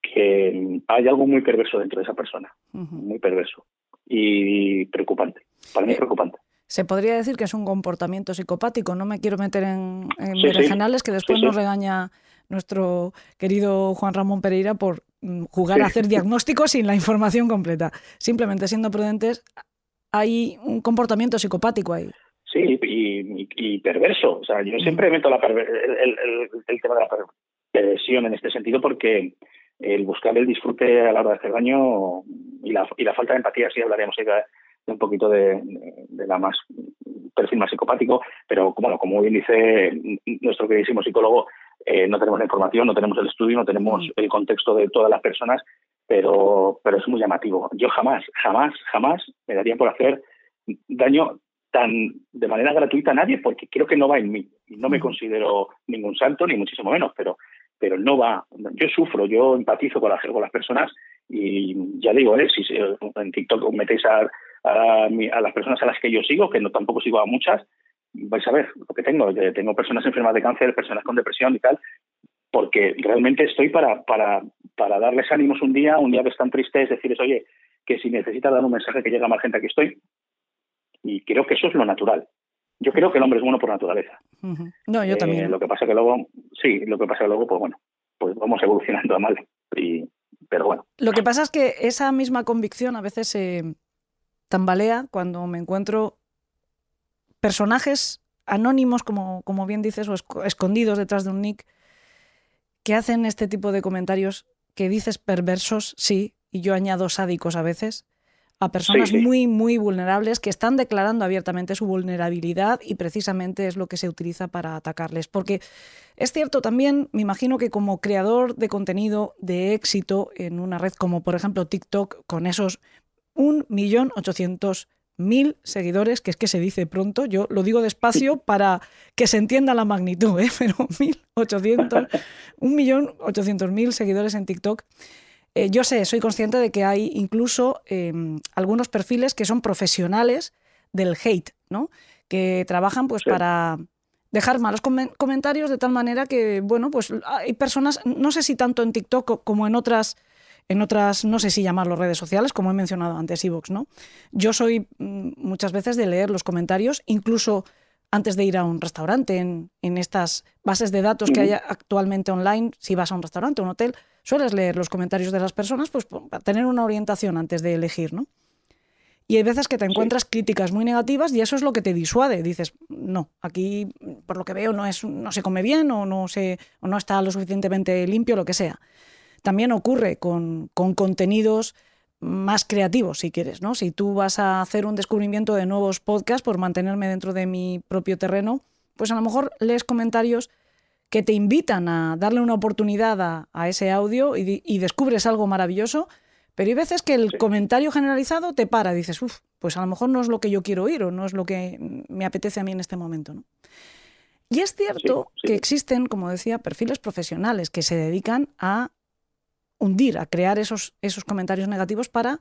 que hay algo muy perverso dentro de esa persona, muy perverso y preocupante. Para mí es eh, preocupante. Se podría decir que es un comportamiento psicopático. No me quiero meter en, en que después nos regaña nuestro querido Juan Ramón Pereira por mm, jugar a hacer diagnósticos sin la información completa. Simplemente siendo prudentes, hay un comportamiento psicopático ahí. Sí, y, perverso. O sea, yo siempre meto la el, el, tema de la perversión en este sentido porque el buscar el disfrute a la hora de hacer daño y la, y la falta de empatía, sí hablaríamos de, un poquito de, la más perfil más psicopático, pero bueno, como bien dice nuestro queridísimo psicólogo, eh, no tenemos la información, no tenemos el estudio, no tenemos el contexto de todas las personas, pero, pero es muy llamativo. Yo jamás, jamás, jamás me daría por hacer daño tan de manera gratuita a nadie, porque creo que no va en mí. No me considero ningún santo, ni muchísimo menos, pero, pero no va. Yo sufro, yo empatizo con, con las personas y ya digo, ¿eh? si en TikTok metéis a, a, las personas a las que yo sigo, que no tampoco sigo a muchas, vais a ver lo que tengo. Tengo personas enfermas de cáncer, personas con depresión y tal, porque realmente estoy para, para, para darles ánimos un día, un día que están tristes, decirles, oye, que si necesitas dar un mensaje que llegue a más gente, aquí estoy. Y creo que eso es lo natural. Yo creo que el hombre es bueno por naturaleza. No, yo también. Eh, lo que pasa que luego, sí, lo que pasa que luego, pues bueno, pues vamos evolucionando a mal. Y, pero bueno. Lo que pasa es que esa misma convicción a veces se tambalea cuando me encuentro personajes anónimos, como, como bien dices, o escondidos detrás de un nick, que hacen este tipo de comentarios que dices perversos, sí, y yo añado sádicos a veces, a personas muy, muy vulnerables que están declarando abiertamente su vulnerabilidad y precisamente es lo que se utiliza para atacarles. Porque es cierto también, me imagino que como creador de contenido de éxito en una red como por ejemplo TikTok, con esos 1.800.000 mil seguidores, que es que se dice pronto, yo lo digo despacio para que se entienda la magnitud, ¿eh? (laughs) pero 1.800, 1.800.000 (laughs) seguidores en TikTok. Eh, yo sé, soy consciente de que hay incluso em, algunos perfiles que son profesionales del hate, ¿no? que trabajan pues para dejar malos comentarios de tal manera que, bueno, pues hay personas, no sé si tanto en TikTok como en otras en otras, no sé si llamarlo redes sociales, como he mencionado antes, Evox, ¿no? Yo soy mm, muchas veces de leer los comentarios, incluso antes de ir a un restaurante, en, estas bases de datos que hay actualmente online, si vas a un restaurante o un hotel, sueles leer los comentarios de las personas pues, para tener una orientación antes de elegir, ¿no? Y hay veces que te encuentras críticas muy negativas y eso es lo que te disuade. Dices, no, aquí por lo que veo no, es, no se come bien o no, se, o no está lo suficientemente limpio, lo que sea. También ocurre con, contenidos más creativos, si quieres, ¿no? Si tú vas a hacer un descubrimiento de nuevos podcasts por mantenerme dentro de mi propio terreno, pues a lo mejor lees comentarios que te invitan a darle una oportunidad a, ese audio y, descubres algo maravilloso, pero hay veces que el comentario generalizado te para, dices, uff, pues a lo mejor no es lo que yo quiero oír o no es lo que me apetece a mí en este momento, ¿no? Y es cierto que existen, como decía, perfiles profesionales que se dedican a hundir, a crear esos, esos comentarios negativos para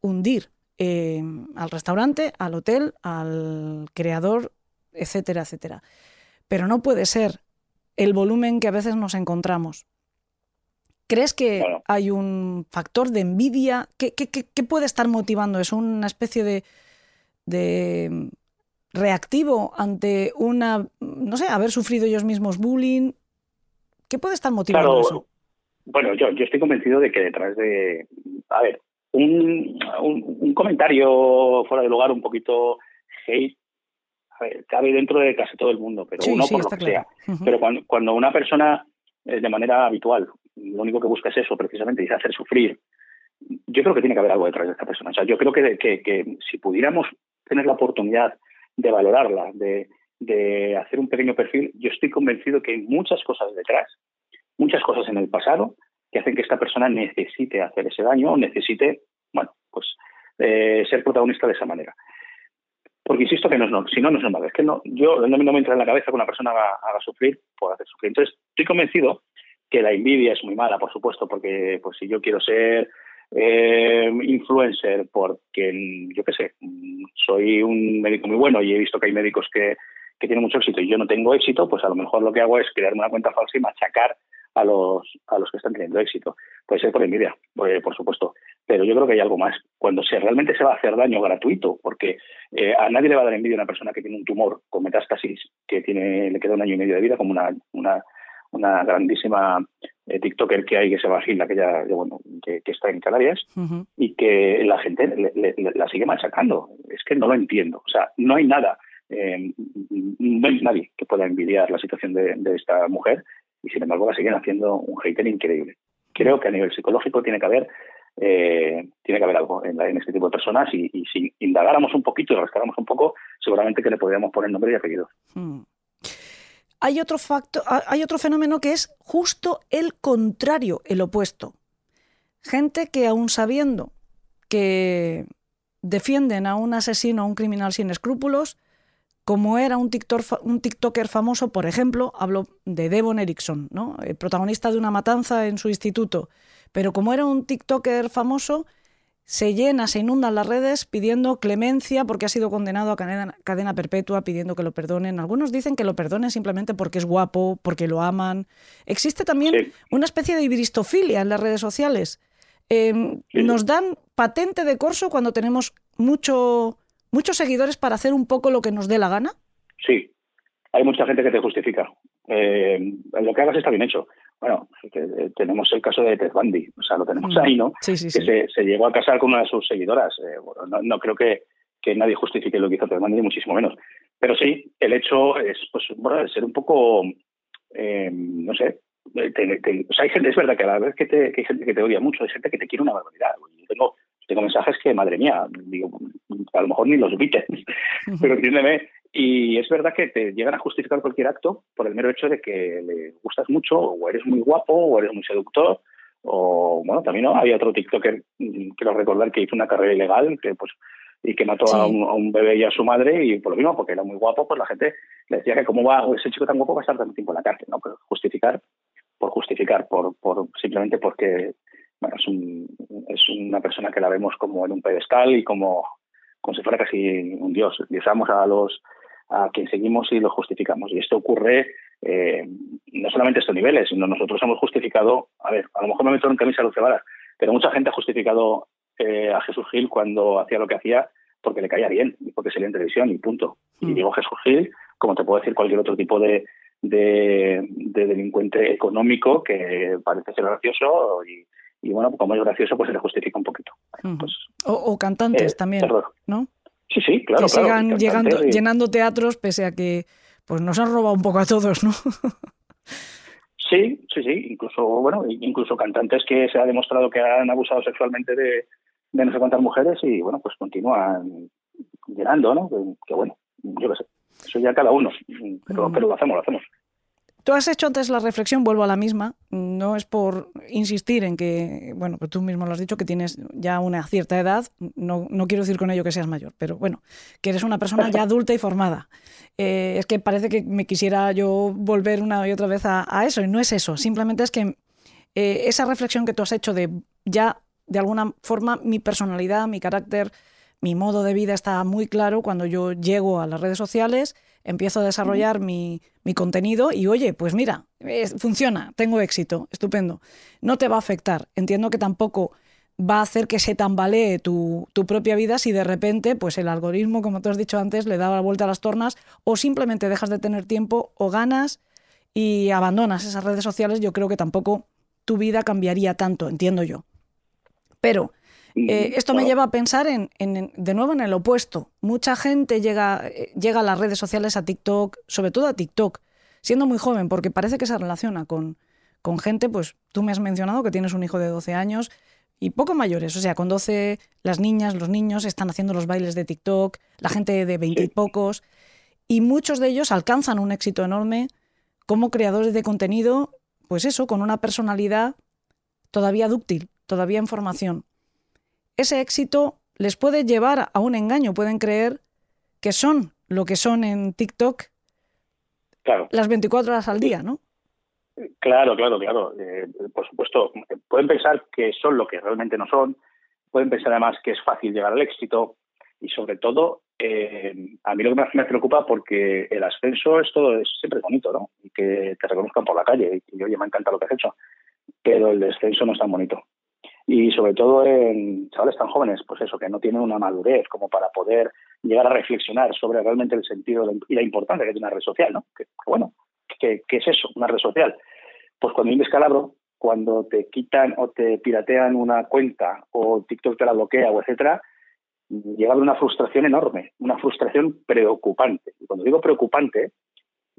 hundir eh, al restaurante, al hotel, al creador, etcétera, etcétera. Pero no puede ser el volumen que a veces nos encontramos. ¿Crees que hay un factor de envidia? ¿Qué, puede estar motivando eso? ¿Una especie de, de reactivo ante una, no sé, haber sufrido ellos mismos bullying? ¿Qué puede estar motivando eso? Bueno, yo, yo estoy convencido de que detrás de. A ver, un, un, comentario fuera de lugar, un poquito hate, a ver, cabe dentro de casi todo el mundo, pero uno por lo que sea. Pero cuando, cuando una persona, eh, de manera habitual, lo único que busca es eso, precisamente, es hacer sufrir, yo creo que tiene que haber algo detrás de esta persona. O sea, yo creo que, que, que si pudiéramos tener la oportunidad de valorarla, de, de hacer un pequeño perfil, yo estoy convencido que hay muchas cosas detrás muchas cosas en el pasado que hacen que esta persona necesite hacer ese daño o necesite, bueno, pues eh, ser protagonista de esa manera. Porque insisto que no es si no, no es normal. Es que no, yo no, me entra en la cabeza que una persona haga, sufrir por hacer sufrir. Entonces, estoy convencido que la envidia es muy mala, por supuesto, porque pues si yo quiero ser eh, influencer porque, yo qué sé, soy un médico muy bueno y he visto que hay médicos que, que tienen mucho éxito y yo no tengo éxito, pues a lo mejor lo que hago es crearme una cuenta falsa y machacar a los, a los que están teniendo éxito. Puede ser por envidia, eh, por supuesto, pero yo creo que hay algo más. Cuando se realmente se va a hacer daño gratuito, porque eh, a nadie le va a dar envidia a una persona que tiene un tumor con metástasis, que tiene le queda un año y medio de vida, como una, una, una grandísima eh, TikToker que hay, que se va Gil, que, ya, bueno, que, está en Canarias, y que la gente la sigue machacando. Es que no lo entiendo. O sea, no hay nada. no hay nadie que pueda envidiar la situación de, de esta mujer y sin embargo la siguen haciendo un hater increíble. Creo que a nivel psicológico tiene que haber eh, tiene que haber algo en, este tipo de personas y, si indagáramos un poquito y rascáramos un poco, seguramente que le podríamos poner nombre y apellido. Hmm. Hay otro facto, hay otro fenómeno que es justo el contrario, el opuesto. Gente que aún sabiendo que defienden a un asesino, a un criminal sin escrúpulos, como era un, un TikToker famoso, por ejemplo, hablo de Devon Erickson, ¿no? el protagonista de una matanza en su instituto, pero como era un TikToker famoso, se llena, se inundan las redes pidiendo clemencia porque ha sido condenado a cadena, perpetua, pidiendo que lo perdonen. Algunos dicen que lo perdonen simplemente porque es guapo, porque lo aman. Existe también una especie de ibristofilia en las redes sociales. Em, nos dan patente de corso cuando tenemos mucho muchos seguidores para hacer un poco lo que nos dé la gana? Sí, hay mucha gente que te justifica. Eh, lo que hagas está bien hecho. Bueno, eh, tenemos el caso de Ted Bundy, o sea, lo tenemos mm. ahí, ¿no? Sí, sí, que Se, llegó a casar con una de sus seguidoras. Eh, bueno, no, creo que, que, nadie justifique lo que hizo Ted Bundy, ni muchísimo menos. Pero sí, el hecho es, pues, bueno, ser un poco, no sé, o sea, hay gente, es verdad que a la vez que, te, que hay gente que te odia mucho, hay gente que te quiere una barbaridad. Yo tengo tengo mensajes que, madre mía, digo, a lo mejor ni los viste, pero entiéndeme. Y es verdad que te llegan a justificar cualquier acto por el mero hecho de que le gustas mucho, o eres muy guapo, o eres muy seductor, o bueno, también ¿no? había otro TikToker, mm, quiero recordar que hizo una carrera ilegal, que pues y que mató a, un, bebé y a su madre y por lo mismo, porque era muy guapo, pues la gente le decía que cómo va ese chico tan guapo va a estar tanto tiempo en la cárcel, ¿no? Pero justificar por justificar, por, por simplemente porque bueno, es, un, es una persona que la vemos como en un pedestal y como, como si fuera casi un dios. Diosamos a los a quien seguimos y lo justificamos. Y esto ocurre eh, no solamente a estos niveles, sino nosotros hemos justificado, a ver, a lo mejor me meto en camisa de varas, pero mucha gente ha justificado eh, a Jesús Gil cuando hacía lo que hacía porque le caía bien y porque salía en televisión y punto. Y mm. digo Jesús Gil, como te puedo decir cualquier otro tipo de, de, de delincuente económico que parece ser gracioso y, y bueno, como es gracioso, pues se le justifica un poquito. Pues, o, cantantes eh, también, ¿no? Sí, sí, claro. Que sigan llegando, llenando teatros pese a que pues nos han robado un poco a todos, ¿no? sí, sí, sí. Incluso, bueno, incluso cantantes que se ha demostrado que han abusado sexualmente de, de no sé cuántas mujeres y, bueno, pues continúan llenando, ¿no? Que, bueno, yo qué sé. Eso ya cada uno. Pero, pero lo hacemos, lo hacemos. Tú has hecho antes la reflexión, vuelvo a la misma, no es por insistir en que, bueno, pues tú mismo lo has dicho, que tienes ya una cierta edad, no, no quiero decir con ello que seas mayor, pero bueno, que eres una persona ya adulta y formada. Eh, es que parece que me quisiera yo volver una y otra vez a, eso, y no es eso, simplemente es que eh, esa reflexión que tú has hecho de ya, de alguna forma, mi personalidad, mi carácter, mi modo de vida está muy claro cuando yo llego a las redes sociales empiezo a desarrollar mi, contenido y oye, pues mira, funciona, tengo éxito, estupendo. No te va a afectar. Entiendo que tampoco va a hacer que se tambalee tu, propia vida si de repente pues el algoritmo, como tú has dicho antes, le da la vuelta a las tornas o simplemente dejas de tener tiempo o ganas y abandonas esas redes sociales, yo creo que tampoco tu vida cambiaría tanto, entiendo yo. Pero eh, esto me lleva a pensar en, de nuevo en el opuesto. Mucha gente llega, eh, llega a las redes sociales, a TikTok, sobre todo a TikTok, siendo muy joven, porque parece que se relaciona con, con gente, pues tú me has mencionado que tienes un hijo de 12 años y poco mayores, o sea, con 12 las niñas, los niños están haciendo los bailes de TikTok, la gente de 20 y pocos, y muchos de ellos alcanzan un éxito enorme como creadores de contenido, pues eso, con una personalidad todavía dúctil, todavía en formación ese éxito les puede llevar a un engaño. Pueden creer que son lo que son en TikTok las 24 horas al día, ¿no? Claro, claro, claro. Eh, por supuesto, pueden pensar que son lo que realmente no son. Pueden pensar además que es fácil llegar al éxito y sobre todo eh, a mí lo que más me preocupa porque el ascenso es todo, es siempre bonito, ¿no? Y que te reconozcan por la calle y, oye, me encanta lo que has hecho, pero el descenso no es tan bonito. Y sobre todo en chavales tan jóvenes, pues eso, que no tienen una madurez como para poder llegar a reflexionar sobre realmente el sentido y la importancia que tiene una red social, ¿no? Que, bueno, ¿qué, es eso, una red social? Pues cuando hay un descalabro, cuando te quitan o te piratean una cuenta o TikTok te la bloquea o etcétera, llega una frustración enorme, una frustración preocupante. Y cuando digo preocupante,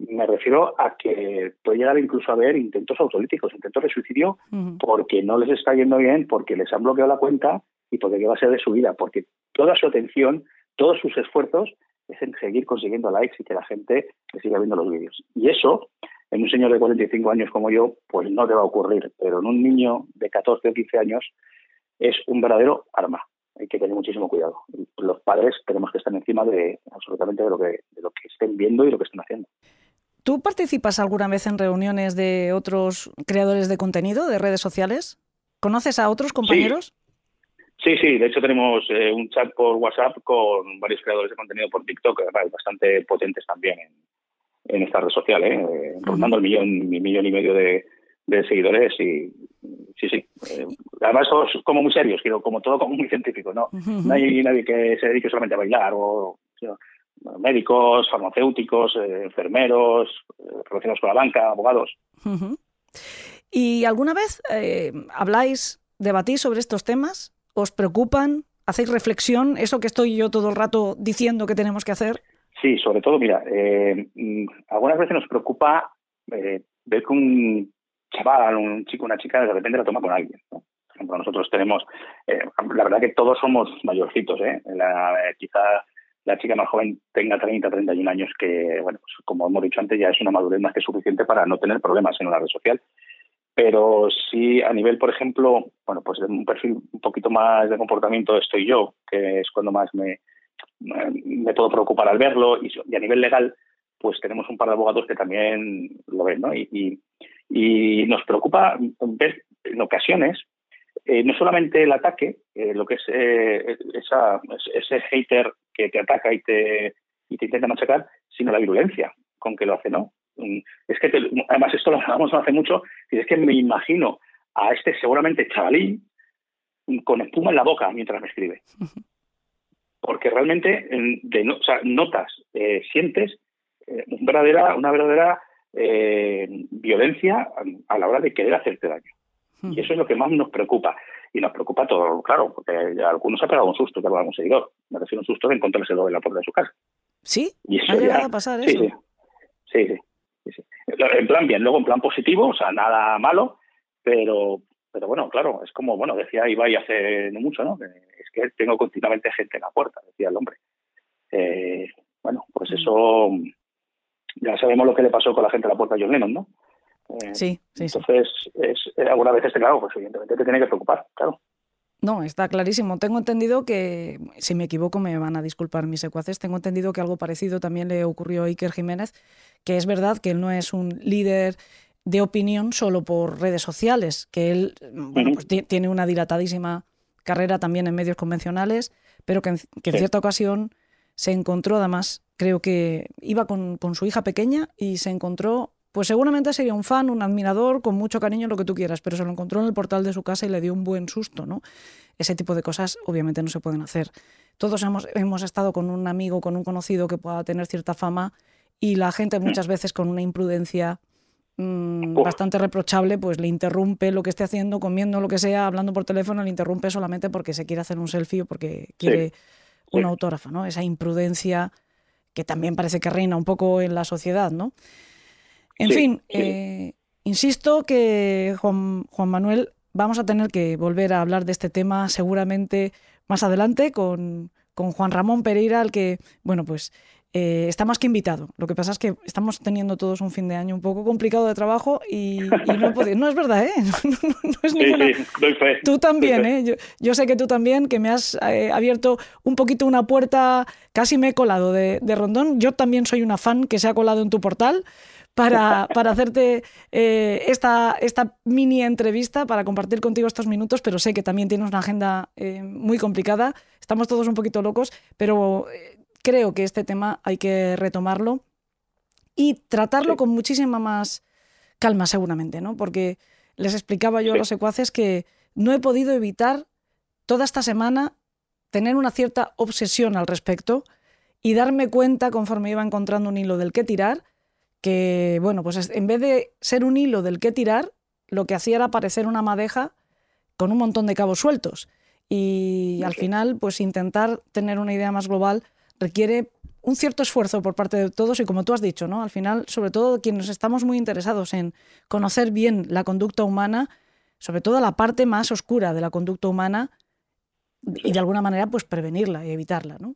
me refiero a que puede llegar incluso a haber intentos autolíticos, intentos de suicidio, porque no les está yendo bien, porque les han bloqueado la cuenta y porque va a ser de su vida, porque toda su atención, todos sus esfuerzos es en seguir consiguiendo likes y que la gente le siga viendo los vídeos. Y eso, en un señor de 45 años como yo, pues no te va a ocurrir, pero en un niño de 14 o 15 años es un verdadero arma hay que tener muchísimo cuidado. Los padres tenemos que estar encima de absolutamente de lo que, de lo que estén viendo y lo que estén haciendo. ¿Tú participas alguna vez en reuniones de otros creadores de contenido, de redes sociales? ¿Conoces a otros compañeros? Sí, sí, de hecho tenemos eh, un chat por WhatsApp con varios creadores de contenido por TikTok, bastante potentes también en, esta red social, ¿eh? rondando el millón, millón y medio de, de seguidores y sí, sí. Eh, además, todos como muy serios, como todo como muy científico, ¿no? No hay nadie que se dedique solamente a bailar, o médicos, farmacéuticos, eh, enfermeros, eh, relacionados con la banca, abogados. ¿Y alguna vez habláis, debatís sobre estos temas? ¿Os preocupan? ¿Hacéis reflexión? ¿Eso que estoy yo todo el rato diciendo que tenemos que hacer? Sí, sobre todo, mira, mm, algunas veces nos preocupa ver que un chaval, un chico, una chica, de repente la toma con alguien. Por ejemplo, nosotros tenemos, eh, la verdad que todos somos mayorcitos, ¿eh? La, eh, quizá la chica más joven tenga 30, 31 años, que, bueno, pues, como hemos dicho antes, ya es una madurez más que suficiente para no tener problemas en una red social. Pero sí, a nivel, por ejemplo, bueno, pues de un perfil un poquito más de comportamiento estoy yo, que es cuando más me, me puedo preocupar al verlo, y, y a nivel legal, pues tenemos un par de abogados que también lo ven, ¿no? Y, y, nos preocupa ver en ocasiones eh, no solamente el ataque, eh, lo que es eh, esa, ese hater que te ataca y te, y te intenta machacar, sino la virulencia con que lo hace, ¿no? Mm, es que además esto lo hablamos hace mucho, y es que me imagino a este seguramente chavalín con espuma en la boca mientras me escribe. (laughs) Porque realmente de, o sea, notas, sientes verdadera, una verdadera violencia a la hora de querer hacerte daño. Hmm. Y eso es lo que más nos preocupa. Y nos preocupa todo, claro, porque a algunos ha pegado un susto, que un seguidor. Me refiero a un susto de encontrarse en la puerta de su casa. ¿Sí? Y ¿Ha llegado a pasar eso? Sí, sí. Sí, En plan bien, luego en plan positivo, o sea, nada malo, pero pero bueno, claro, es como, bueno, decía Ibai hace no mucho, ¿no? Es que tengo continuamente gente en la puerta, decía el hombre. Eh, bueno, pues hmm. eso ya sabemos lo que le pasó con la gente a la puerta a John Lennon, ¿no? Eh, sí, sí. Entonces, es, eh, alguna vez este claro, pues evidentemente te tiene que preocupar, claro. No, está clarísimo. Tengo entendido que, si me equivoco, me van a disculpar mis secuaces, tengo entendido que algo parecido también le ocurrió a Iker Jiménez, que es verdad que él no es un líder de opinión solo por redes sociales, que él bueno, pues tiene una dilatadísima carrera también en medios convencionales, pero que en, cierta ocasión se encontró además creo que iba con, su hija pequeña y se encontró, pues seguramente sería un fan, un admirador, con mucho cariño, lo que tú quieras, pero se lo encontró en el portal de su casa y le dio un buen susto, ¿no? Ese tipo de cosas obviamente no se pueden hacer. Todos hemos, hemos estado con un amigo, con un conocido que pueda tener cierta fama y la gente muchas veces con una imprudencia mm, bastante reprochable, pues le interrumpe lo que esté haciendo, comiendo lo que sea, hablando por teléfono, le interrumpe solamente porque se quiere hacer un selfie o porque quiere un autógrafo, ¿no? Esa imprudencia que también parece que reina un poco en la sociedad, ¿no? En fin, eh, insisto que Juan, Juan Manuel, vamos a tener que volver a hablar de este tema seguramente más adelante con, con Juan Ramón Pereira, al que, bueno, pues eh, está más que invitado. Lo que pasa es que estamos teniendo todos un fin de año un poco complicado de trabajo y, no he podido. No es verdad, ¿eh? (laughs) No, es ninguna... Tú también, ¿eh? Yo, sé que tú también, que me has eh, abierto un poquito una puerta, casi me he colado de, Rondón. Yo también soy una fan que se ha colado en tu portal. Para, para, hacerte eh, esta, esta mini entrevista, para compartir contigo estos minutos, pero sé que también tienes una agenda muy complicada. Estamos todos un poquito locos, pero creo que este tema hay que retomarlo y tratarlo con muchísima más calma seguramente, ¿no? Porque les explicaba yo a los secuaces que no he podido evitar toda esta semana tener una cierta obsesión al respecto y darme cuenta conforme iba encontrando un hilo del que tirar, que, bueno, pues en vez de ser un hilo del que tirar, lo que hacía era parecer una madeja con un montón de cabos sueltos. Y al final, pues intentar tener una idea más global requiere un cierto esfuerzo por parte de todos y como tú has dicho, ¿no? Al final, sobre todo quienes estamos muy interesados en conocer bien la conducta humana, sobre todo la parte más oscura de la conducta humana y de alguna manera pues prevenirla y evitarla, ¿no?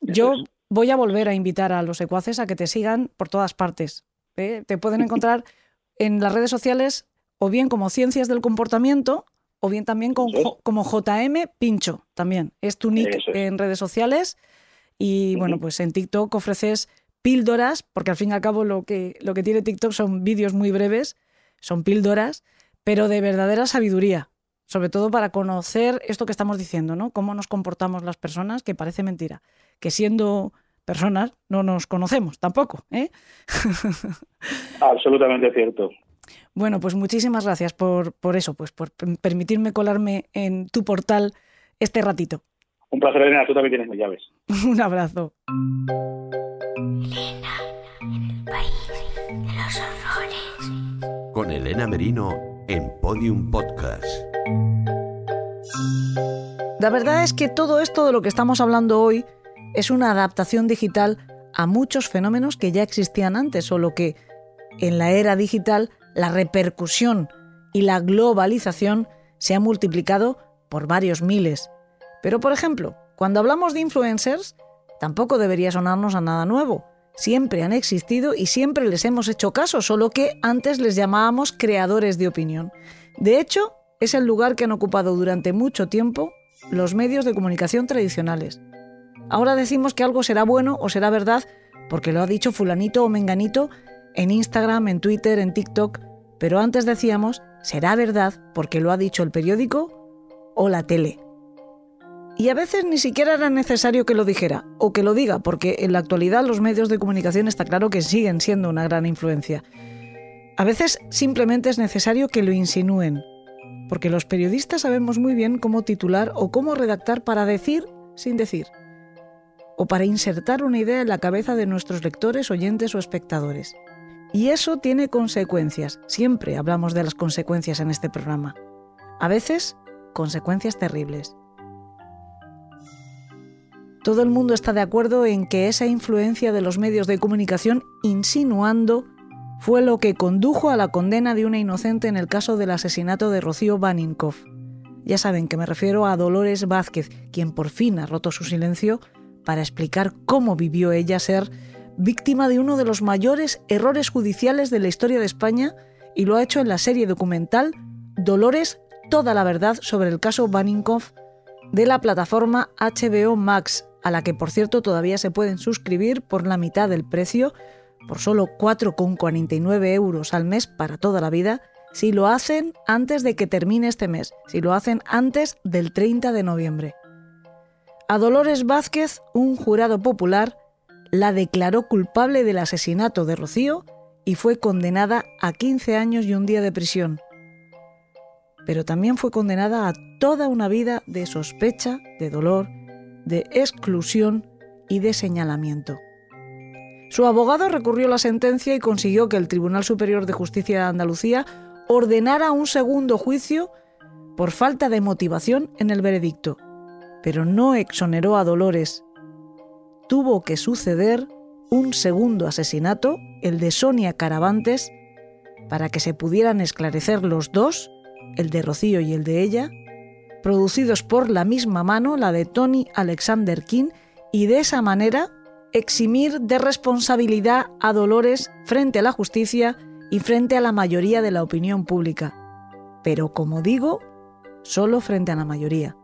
Yo voy a volver a invitar a los secuaces a que te sigan por todas partes. ¿eh? Te pueden encontrar (laughs) en las redes sociales o bien como Ciencias del Comportamiento o bien también como JM Pincho, también. Es tu nick en redes sociales y bueno, pues en TikTok ofreces píldoras, porque al fin y al cabo lo que, lo que tiene TikTok son vídeos muy breves, son píldoras, pero de verdadera sabiduría, sobre todo para conocer esto que estamos diciendo, ¿no? Cómo nos comportamos las personas, que parece mentira, que siendo personas no nos conocemos tampoco, ¿eh? (laughs) Absolutamente cierto. Bueno, pues muchísimas gracias por, por eso, pues por permitirme colarme en tu portal este ratito. Un placer, Elena, tú también tienes mis llaves. (laughs) Un abrazo. Elena, en el país de los horrores. Con Elena Merino en Podium Podcast. La verdad es que todo esto de lo que estamos hablando hoy es una adaptación digital a muchos fenómenos que ya existían antes, solo que en la era digital la repercusión y la globalización se ha multiplicado por varios miles. Pero, por ejemplo, cuando hablamos de influencers, tampoco debería sonarnos a nada nuevo. Siempre han existido y siempre les hemos hecho caso, solo que antes les llamábamos creadores de opinión. De hecho, es el lugar que han ocupado durante mucho tiempo los medios de comunicación tradicionales. Ahora decimos que algo será bueno o será verdad porque lo ha dicho fulanito o menganito en Instagram, en Twitter, en TikTok, pero antes decíamos será verdad porque lo ha dicho el periódico o la tele. Y a veces ni siquiera era necesario que lo dijera o que lo diga, porque en la actualidad los medios de comunicación está claro que siguen siendo una gran influencia. A veces simplemente es necesario que lo insinúen, porque los periodistas sabemos muy bien cómo titular o cómo redactar para decir sin decir o para insertar una idea en la cabeza de nuestros lectores, oyentes o espectadores. Y eso tiene consecuencias. Siempre hablamos de las consecuencias en este programa. A veces, consecuencias terribles. Todo el mundo está de acuerdo en que esa influencia de los medios de comunicación insinuando fue lo que condujo a la condena de una inocente en el caso del asesinato de Rocío Baninkoff. Ya saben que me refiero a Dolores Vázquez, quien por fin ha roto su silencio para explicar cómo vivió ella ser víctima de uno de los mayores errores judiciales de la historia de España y lo ha hecho en la serie documental Dolores, toda la verdad sobre el caso Baninkoff de la plataforma HBO Max, a la que por cierto todavía se pueden suscribir por la mitad del precio, por solo 4,49 euros al mes para toda la vida, si lo hacen antes de que termine este mes, si lo hacen antes del 30 de noviembre. A Dolores Vázquez, un jurado popular, la declaró culpable del asesinato de Rocío y fue condenada a 15 años y un día de prisión. Pero también fue condenada a toda una vida de sospecha, de dolor, de exclusión y de señalamiento. Su abogado recurrió la sentencia y consiguió que el Tribunal Superior de Justicia de Andalucía ordenara un segundo juicio por falta de motivación en el veredicto pero no exoneró a Dolores. Tuvo que suceder un segundo asesinato, el de Sonia Caravantes, para que se pudieran esclarecer los dos, el de Rocío y el de ella, producidos por la misma mano, la de Tony Alexander King, y de esa manera eximir de responsabilidad a Dolores frente a la justicia y frente a la mayoría de la opinión pública. Pero como digo, solo frente a la mayoría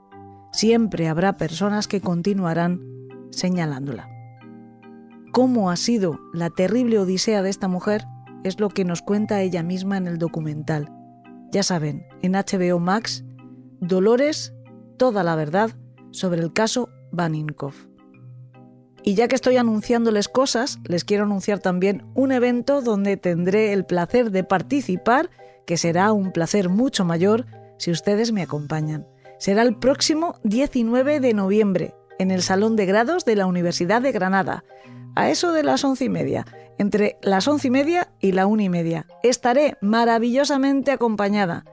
siempre habrá personas que continuarán señalándola. ¿Cómo ha sido la terrible odisea de esta mujer? Es lo que nos cuenta ella misma en el documental. Ya saben, en HBO Max, Dolores, toda la verdad sobre el caso Baninkoff. Y ya que estoy anunciándoles cosas, les quiero anunciar también un evento donde tendré el placer de participar, que será un placer mucho mayor si ustedes me acompañan. Será el próximo 19 de noviembre, en el Salón de Grados de la Universidad de Granada, a eso de las once y media, entre las once y media y la una y media. Estaré maravillosamente acompañada,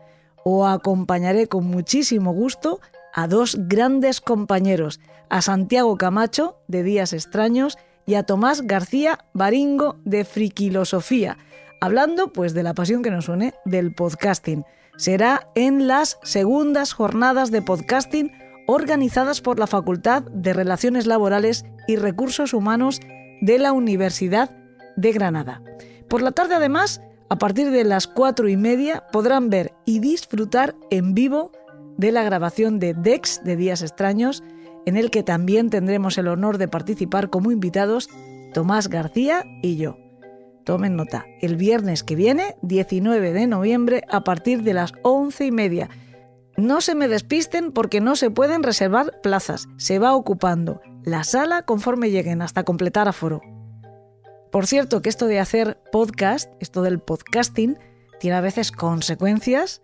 o acompañaré con muchísimo gusto a dos grandes compañeros, a Santiago Camacho, de Días Extraños, y a Tomás García Baringo, de Friquilosofía, hablando pues de la pasión que nos une del podcasting. Será en las segundas jornadas de podcasting organizadas por la Facultad de Relaciones Laborales y Recursos Humanos de la Universidad de Granada. Por la tarde además, a partir de las cuatro y media, podrán ver y disfrutar en vivo de la grabación de Dex de Días Extraños, en el que también tendremos el honor de participar como invitados Tomás García y yo. Tomen nota, el viernes que viene, 19 de noviembre, a partir de las once y media. No se me despisten porque no se pueden reservar plazas, se va ocupando la sala conforme lleguen hasta completar aforo. Por cierto, que esto de hacer podcast, esto del podcasting, tiene a veces consecuencias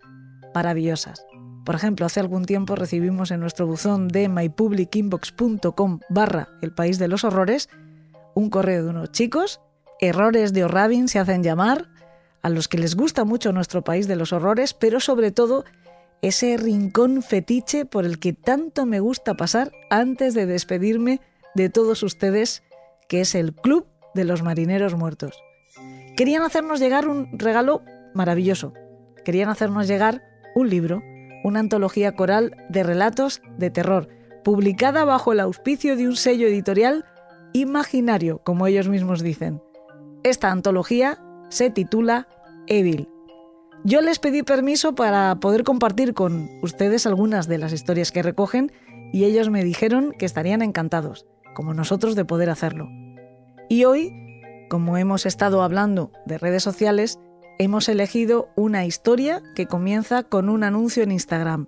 maravillosas. Por ejemplo, hace algún tiempo recibimos en nuestro buzón de mypublicinbox.com barra el país de los horrores un correo de unos chicos, errores de O'Rabin se hacen llamar, a los que les gusta mucho nuestro país de los horrores, pero sobre todo ese rincón fetiche por el que tanto me gusta pasar antes de despedirme de todos ustedes, que es el Club de los Marineros Muertos. Querían hacernos llegar un regalo maravilloso. Querían hacernos llegar un libro una antología coral de relatos de terror, publicada bajo el auspicio de un sello editorial imaginario, como ellos mismos dicen. Esta antología se titula Evil. Yo les pedí permiso para poder compartir con ustedes algunas de las historias que recogen y ellos me dijeron que estarían encantados, como nosotros, de poder hacerlo. Y hoy, como hemos estado hablando de redes sociales, hemos elegido una historia que comienza con un anuncio en Instagram.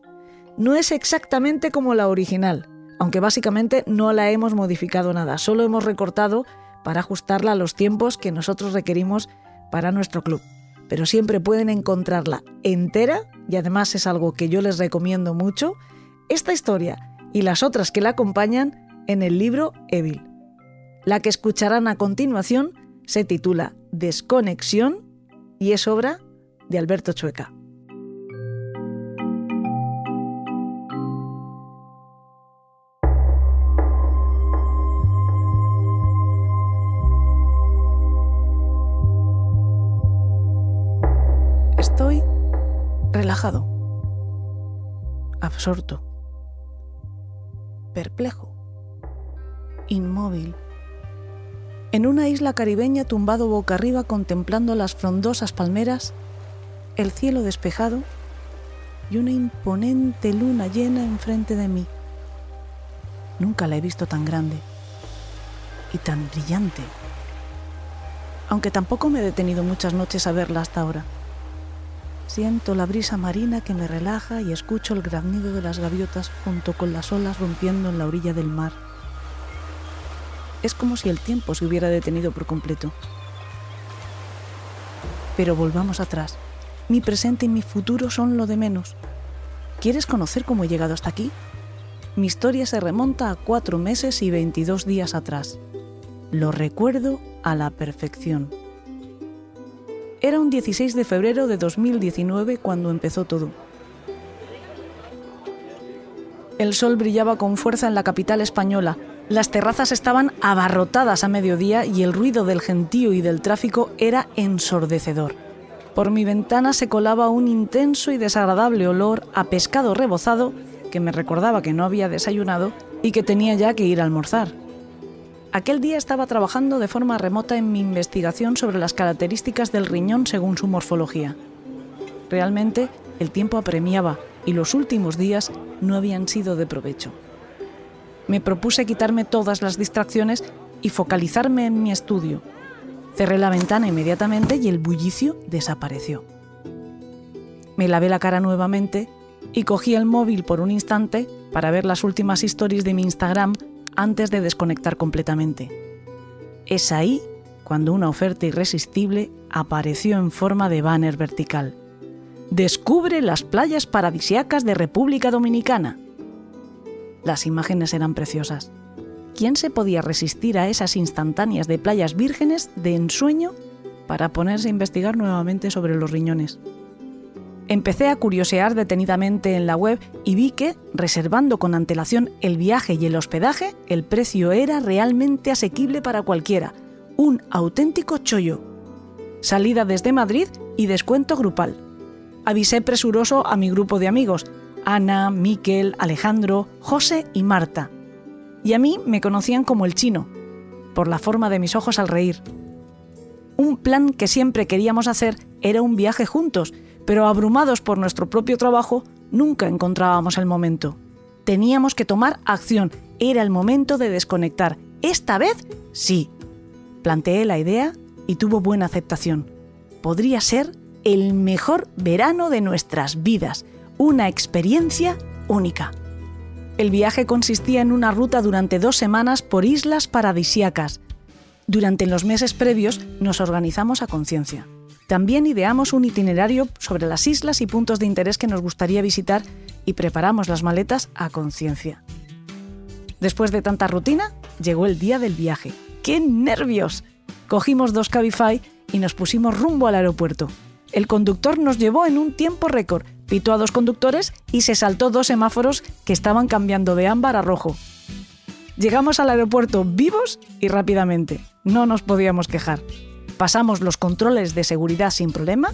No es exactamente como la original, aunque básicamente no la hemos modificado nada, solo hemos recortado para ajustarla a los tiempos que nosotros requerimos para nuestro club. Pero siempre pueden encontrarla entera, y además es algo que yo les recomiendo mucho, esta historia y las otras que la acompañan en el libro Evil. La que escucharán a continuación se titula Desconexión y es obra de Alberto Chueca. Absorto, perplejo, inmóvil en una isla caribeña tumbado boca arriba contemplando las frondosas palmeras, el cielo despejado y una imponente luna llena enfrente de mí. Nunca la he visto tan grande y tan brillante, aunque tampoco me he detenido muchas noches a verla hasta ahora. Siento la brisa marina que me relaja y escucho el graznido de las gaviotas junto con las olas rompiendo en la orilla del mar. Es como si el tiempo se hubiera detenido por completo. Pero volvamos atrás. Mi presente y mi futuro son lo de menos. ¿Quieres conocer cómo he llegado hasta aquí? Mi historia se remonta a cuatro meses y 22 días atrás. Lo recuerdo a la perfección. Era un 16 de febrero de 2019 cuando empezó todo. El sol brillaba con fuerza en la capital española, las terrazas estaban abarrotadas a mediodía y el ruido del gentío y del tráfico era ensordecedor. Por mi ventana se colaba un intenso y desagradable olor a pescado rebozado que me recordaba que no había desayunado y que tenía ya que ir a almorzar. Aquel día estaba trabajando de forma remota en mi investigación sobre las características del riñón según su morfología. Realmente el tiempo apremiaba y los últimos días no habían sido de provecho me propuse quitarme todas las distracciones y focalizarme en mi estudio. Cerré la ventana inmediatamente y el bullicio desapareció. Me lavé la cara nuevamente y cogí el móvil por un instante para ver las últimas historias de mi Instagram antes de desconectar completamente. Es ahí cuando una oferta irresistible apareció en forma de banner vertical. Descubre las playas paradisiacas de República Dominicana. Las imágenes eran preciosas. ¿Quién se podía resistir a esas instantáneas de playas vírgenes de ensueño para ponerse a investigar nuevamente sobre los riñones? Empecé a curiosear detenidamente en la web y vi que, reservando con antelación el viaje y el hospedaje, el precio era realmente asequible para cualquiera. Un auténtico chollo. Salida desde Madrid y descuento grupal. Avisé presuroso a mi grupo de amigos, Ana, Miquel, Alejandro, José y Marta. Y a mí me conocían como el chino, por la forma de mis ojos al reír. Un plan que siempre queríamos hacer era un viaje juntos, pero abrumados por nuestro propio trabajo, nunca encontrábamos el momento. Teníamos que tomar acción, era el momento de desconectar. Esta vez, sí. Planteé la idea y tuvo buena aceptación. Podría ser el mejor verano de nuestras vidas, una experiencia única. El viaje consistía en una ruta durante dos semanas por islas paradisíacas. Durante los meses previos nos organizamos a conciencia. También ideamos un itinerario sobre las islas y puntos de interés que nos gustaría visitar y preparamos las maletas a conciencia. Después de tanta rutina, llegó el día del viaje. ¡Qué nervios! Cogimos dos Cabify y nos pusimos rumbo al aeropuerto. El conductor nos llevó en un tiempo récord, pitó a dos conductores y se saltó dos semáforos que estaban cambiando de ámbar a rojo. Llegamos al aeropuerto vivos y rápidamente. No nos podíamos quejar pasamos los controles de seguridad sin problema,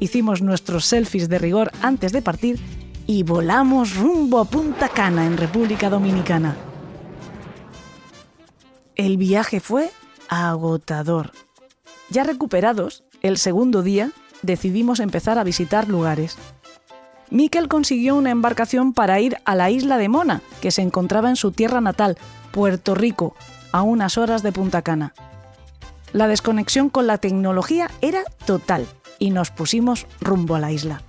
hicimos nuestros selfies de rigor antes de partir y volamos rumbo a Punta Cana en República Dominicana. El viaje fue agotador. Ya recuperados, el segundo día decidimos empezar a visitar lugares. Miquel consiguió una embarcación para ir a la isla de Mona, que se encontraba en su tierra natal, Puerto Rico, a unas horas de Punta Cana. La desconexión con la tecnología era total y nos pusimos rumbo a la isla.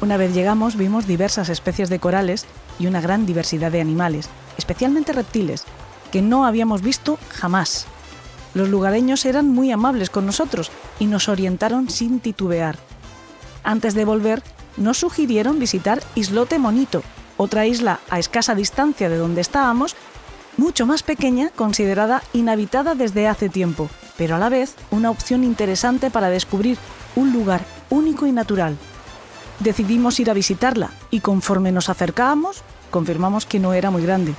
Una vez llegamos vimos diversas especies de corales y una gran diversidad de animales, especialmente reptiles, que no habíamos visto jamás. Los lugareños eran muy amables con nosotros y nos orientaron sin titubear. Antes de volver, nos sugirieron visitar Islote Monito, otra isla a escasa distancia de donde estábamos, mucho más pequeña, considerada inhabitada desde hace tiempo, pero a la vez una opción interesante para descubrir un lugar único y natural. Decidimos ir a visitarla y conforme nos acercábamos, confirmamos que no era muy grande,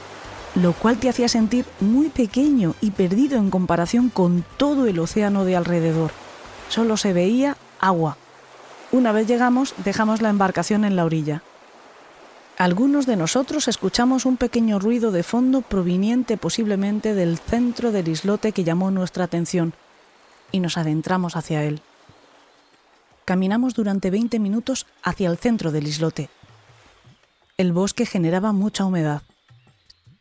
lo cual te hacía sentir muy pequeño y perdido en comparación con todo el océano de alrededor. Solo se veía agua. Una vez llegamos, dejamos la embarcación en la orilla. Algunos de nosotros escuchamos un pequeño ruido de fondo proveniente posiblemente del centro del islote que llamó nuestra atención y nos adentramos hacia él. Caminamos durante 20 minutos hacia el centro del islote. El bosque generaba mucha humedad.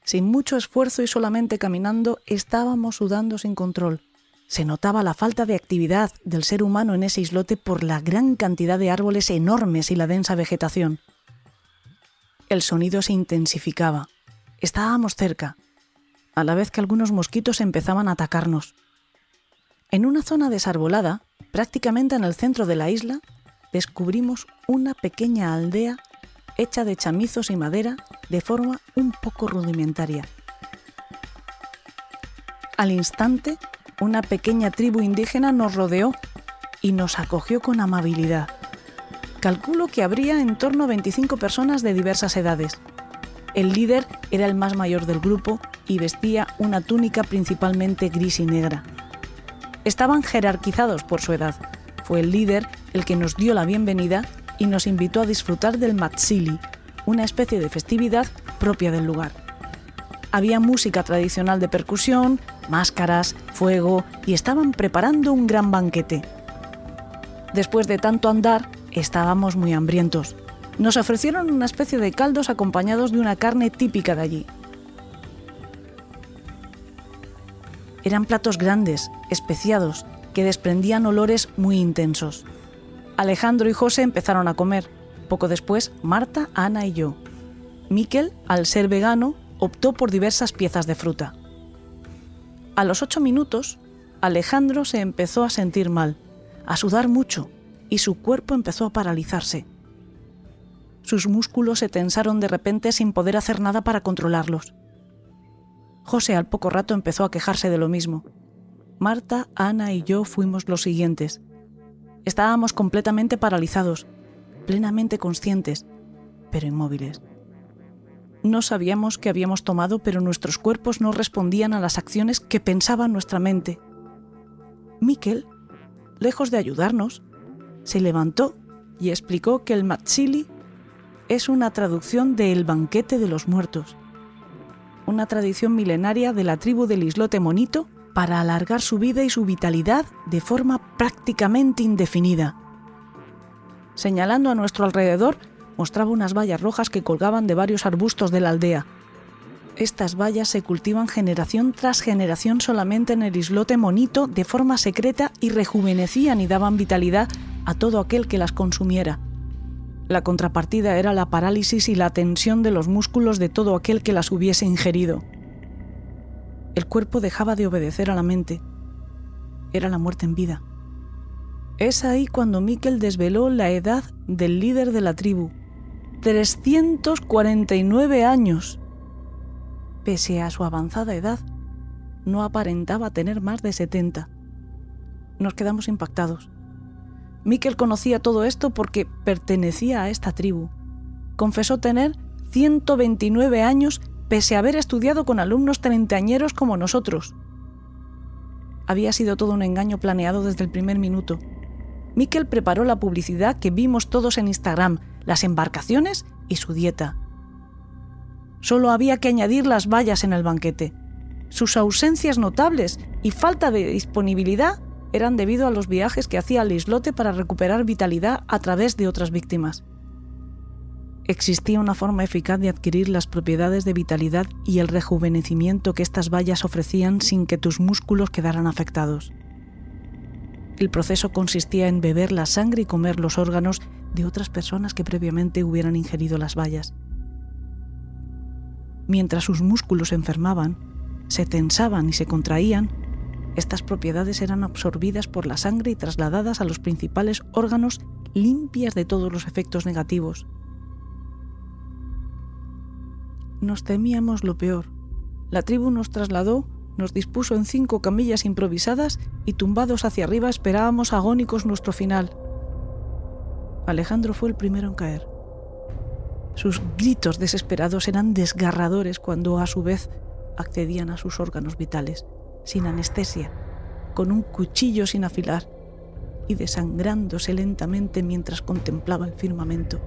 Sin mucho esfuerzo y solamente caminando estábamos sudando sin control. Se notaba la falta de actividad del ser humano en ese islote por la gran cantidad de árboles enormes y la densa vegetación. El sonido se intensificaba. Estábamos cerca, a la vez que algunos mosquitos empezaban a atacarnos. En una zona desarbolada, prácticamente en el centro de la isla, descubrimos una pequeña aldea hecha de chamizos y madera de forma un poco rudimentaria. Al instante, una pequeña tribu indígena nos rodeó y nos acogió con amabilidad calculo que habría en torno a 25 personas de diversas edades. El líder era el más mayor del grupo y vestía una túnica principalmente gris y negra. Estaban jerarquizados por su edad. Fue el líder el que nos dio la bienvenida y nos invitó a disfrutar del Matsili, una especie de festividad propia del lugar. Había música tradicional de percusión, máscaras, fuego y estaban preparando un gran banquete. Después de tanto andar, Estábamos muy hambrientos. Nos ofrecieron una especie de caldos acompañados de una carne típica de allí. Eran platos grandes, especiados, que desprendían olores muy intensos. Alejandro y José empezaron a comer. Poco después, Marta, Ana y yo. Miquel, al ser vegano, optó por diversas piezas de fruta. A los ocho minutos, Alejandro se empezó a sentir mal, a sudar mucho, y su cuerpo empezó a paralizarse. Sus músculos se tensaron de repente sin poder hacer nada para controlarlos. José al poco rato empezó a quejarse de lo mismo. Marta, Ana y yo fuimos los siguientes. Estábamos completamente paralizados, plenamente conscientes, pero inmóviles. No sabíamos qué habíamos tomado, pero nuestros cuerpos no respondían a las acciones que pensaba nuestra mente. Miquel, lejos de ayudarnos, se levantó y explicó que el Matsili es una traducción de El banquete de los muertos, una tradición milenaria de la tribu del islote monito para alargar su vida y su vitalidad de forma prácticamente indefinida. Señalando a nuestro alrededor, mostraba unas vallas rojas que colgaban de varios arbustos de la aldea. Estas vallas se cultivan generación tras generación solamente en el islote monito de forma secreta y rejuvenecían y daban vitalidad a todo aquel que las consumiera. La contrapartida era la parálisis y la tensión de los músculos de todo aquel que las hubiese ingerido. El cuerpo dejaba de obedecer a la mente. Era la muerte en vida. Es ahí cuando Miquel desveló la edad del líder de la tribu. 349 años. Pese a su avanzada edad, no aparentaba tener más de 70. Nos quedamos impactados. Miquel conocía todo esto porque pertenecía a esta tribu. Confesó tener 129 años pese a haber estudiado con alumnos treintañeros como nosotros. Había sido todo un engaño planeado desde el primer minuto. Miquel preparó la publicidad que vimos todos en Instagram, las embarcaciones y su dieta. Solo había que añadir las vallas en el banquete. Sus ausencias notables y falta de disponibilidad eran debido a los viajes que hacía al islote para recuperar vitalidad a través de otras víctimas. Existía una forma eficaz de adquirir las propiedades de vitalidad y el rejuvenecimiento que estas vallas ofrecían sin que tus músculos quedaran afectados. El proceso consistía en beber la sangre y comer los órganos de otras personas que previamente hubieran ingerido las vallas. Mientras sus músculos enfermaban, se tensaban y se contraían, estas propiedades eran absorbidas por la sangre y trasladadas a los principales órganos limpias de todos los efectos negativos. Nos temíamos lo peor. La tribu nos trasladó, nos dispuso en cinco camillas improvisadas y tumbados hacia arriba esperábamos agónicos nuestro final. Alejandro fue el primero en caer. Sus gritos desesperados eran desgarradores cuando a su vez accedían a sus órganos vitales sin anestesia, con un cuchillo sin afilar y desangrándose lentamente mientras contemplaba el firmamento.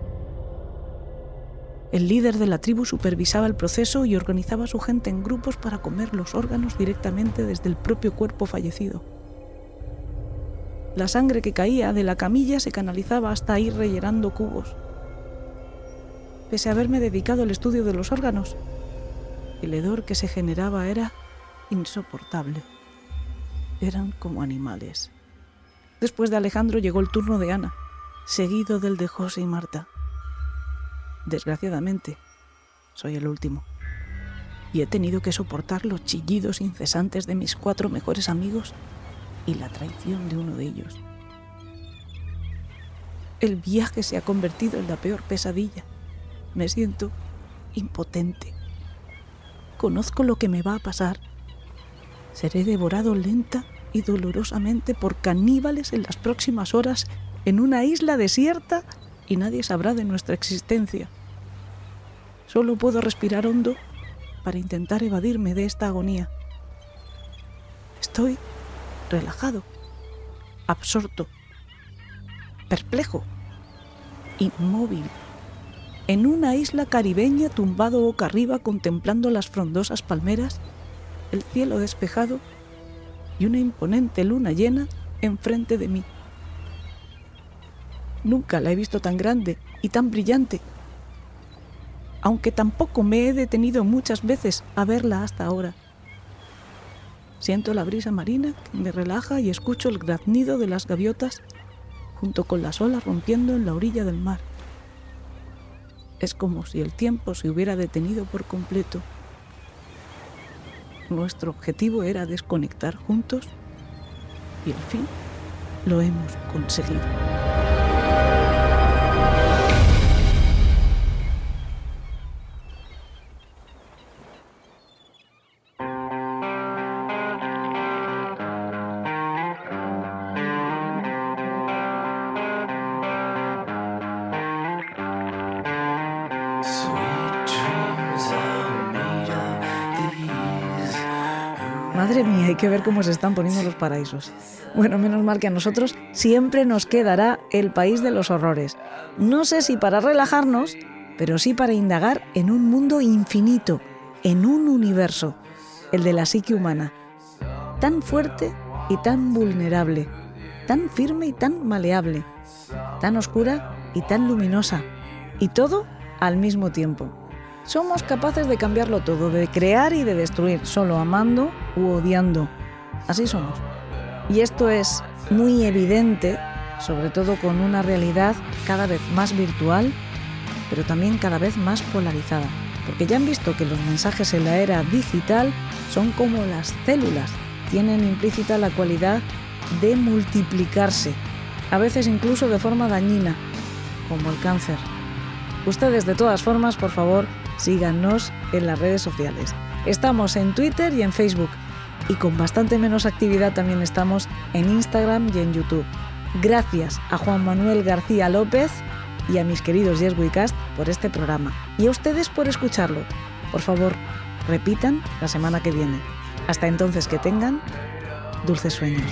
El líder de la tribu supervisaba el proceso y organizaba a su gente en grupos para comer los órganos directamente desde el propio cuerpo fallecido. La sangre que caía de la camilla se canalizaba hasta ir rellenando cubos. Pese a haberme dedicado al estudio de los órganos, el hedor que se generaba era insoportable. Eran como animales. Después de Alejandro llegó el turno de Ana, seguido del de José y Marta. Desgraciadamente, soy el último. Y he tenido que soportar los chillidos incesantes de mis cuatro mejores amigos y la traición de uno de ellos. El viaje se ha convertido en la peor pesadilla. Me siento impotente. Conozco lo que me va a pasar Seré devorado lenta y dolorosamente por caníbales en las próximas horas en una isla desierta y nadie sabrá de nuestra existencia. Solo puedo respirar hondo para intentar evadirme de esta agonía. Estoy relajado, absorto, perplejo, inmóvil, en una isla caribeña tumbado boca arriba contemplando las frondosas palmeras el cielo despejado y una imponente luna llena enfrente de mí. Nunca la he visto tan grande y tan brillante, aunque tampoco me he detenido muchas veces a verla hasta ahora. Siento la brisa marina que me relaja y escucho el graznido de las gaviotas junto con las olas rompiendo en la orilla del mar. Es como si el tiempo se hubiera detenido por completo nuestro objetivo era desconectar juntos y al fin lo hemos conseguido. Que ver cómo se están poniendo los paraísos. Bueno, menos mal que a nosotros siempre nos quedará el país de los horrores. No sé si para relajarnos, pero sí para indagar en un mundo infinito, en un universo, el de la psique humana. Tan fuerte y tan vulnerable, tan firme y tan maleable, tan oscura y tan luminosa, y todo al mismo tiempo. Somos capaces de cambiarlo todo, de crear y de destruir, solo amando u odiando. Así somos. Y esto es muy evidente, sobre todo con una realidad cada vez más virtual, pero también cada vez más polarizada. Porque ya han visto que los mensajes en la era digital son como las células, tienen implícita la cualidad de multiplicarse, a veces incluso de forma dañina, como el cáncer. Ustedes de todas formas, por favor, síganos en las redes sociales. Estamos en Twitter y en Facebook y con bastante menos actividad también estamos en Instagram y en YouTube. Gracias a Juan Manuel García López y a mis queridos Yes Cast por este programa y a ustedes por escucharlo. Por favor, repitan la semana que viene. Hasta entonces que tengan dulces sueños.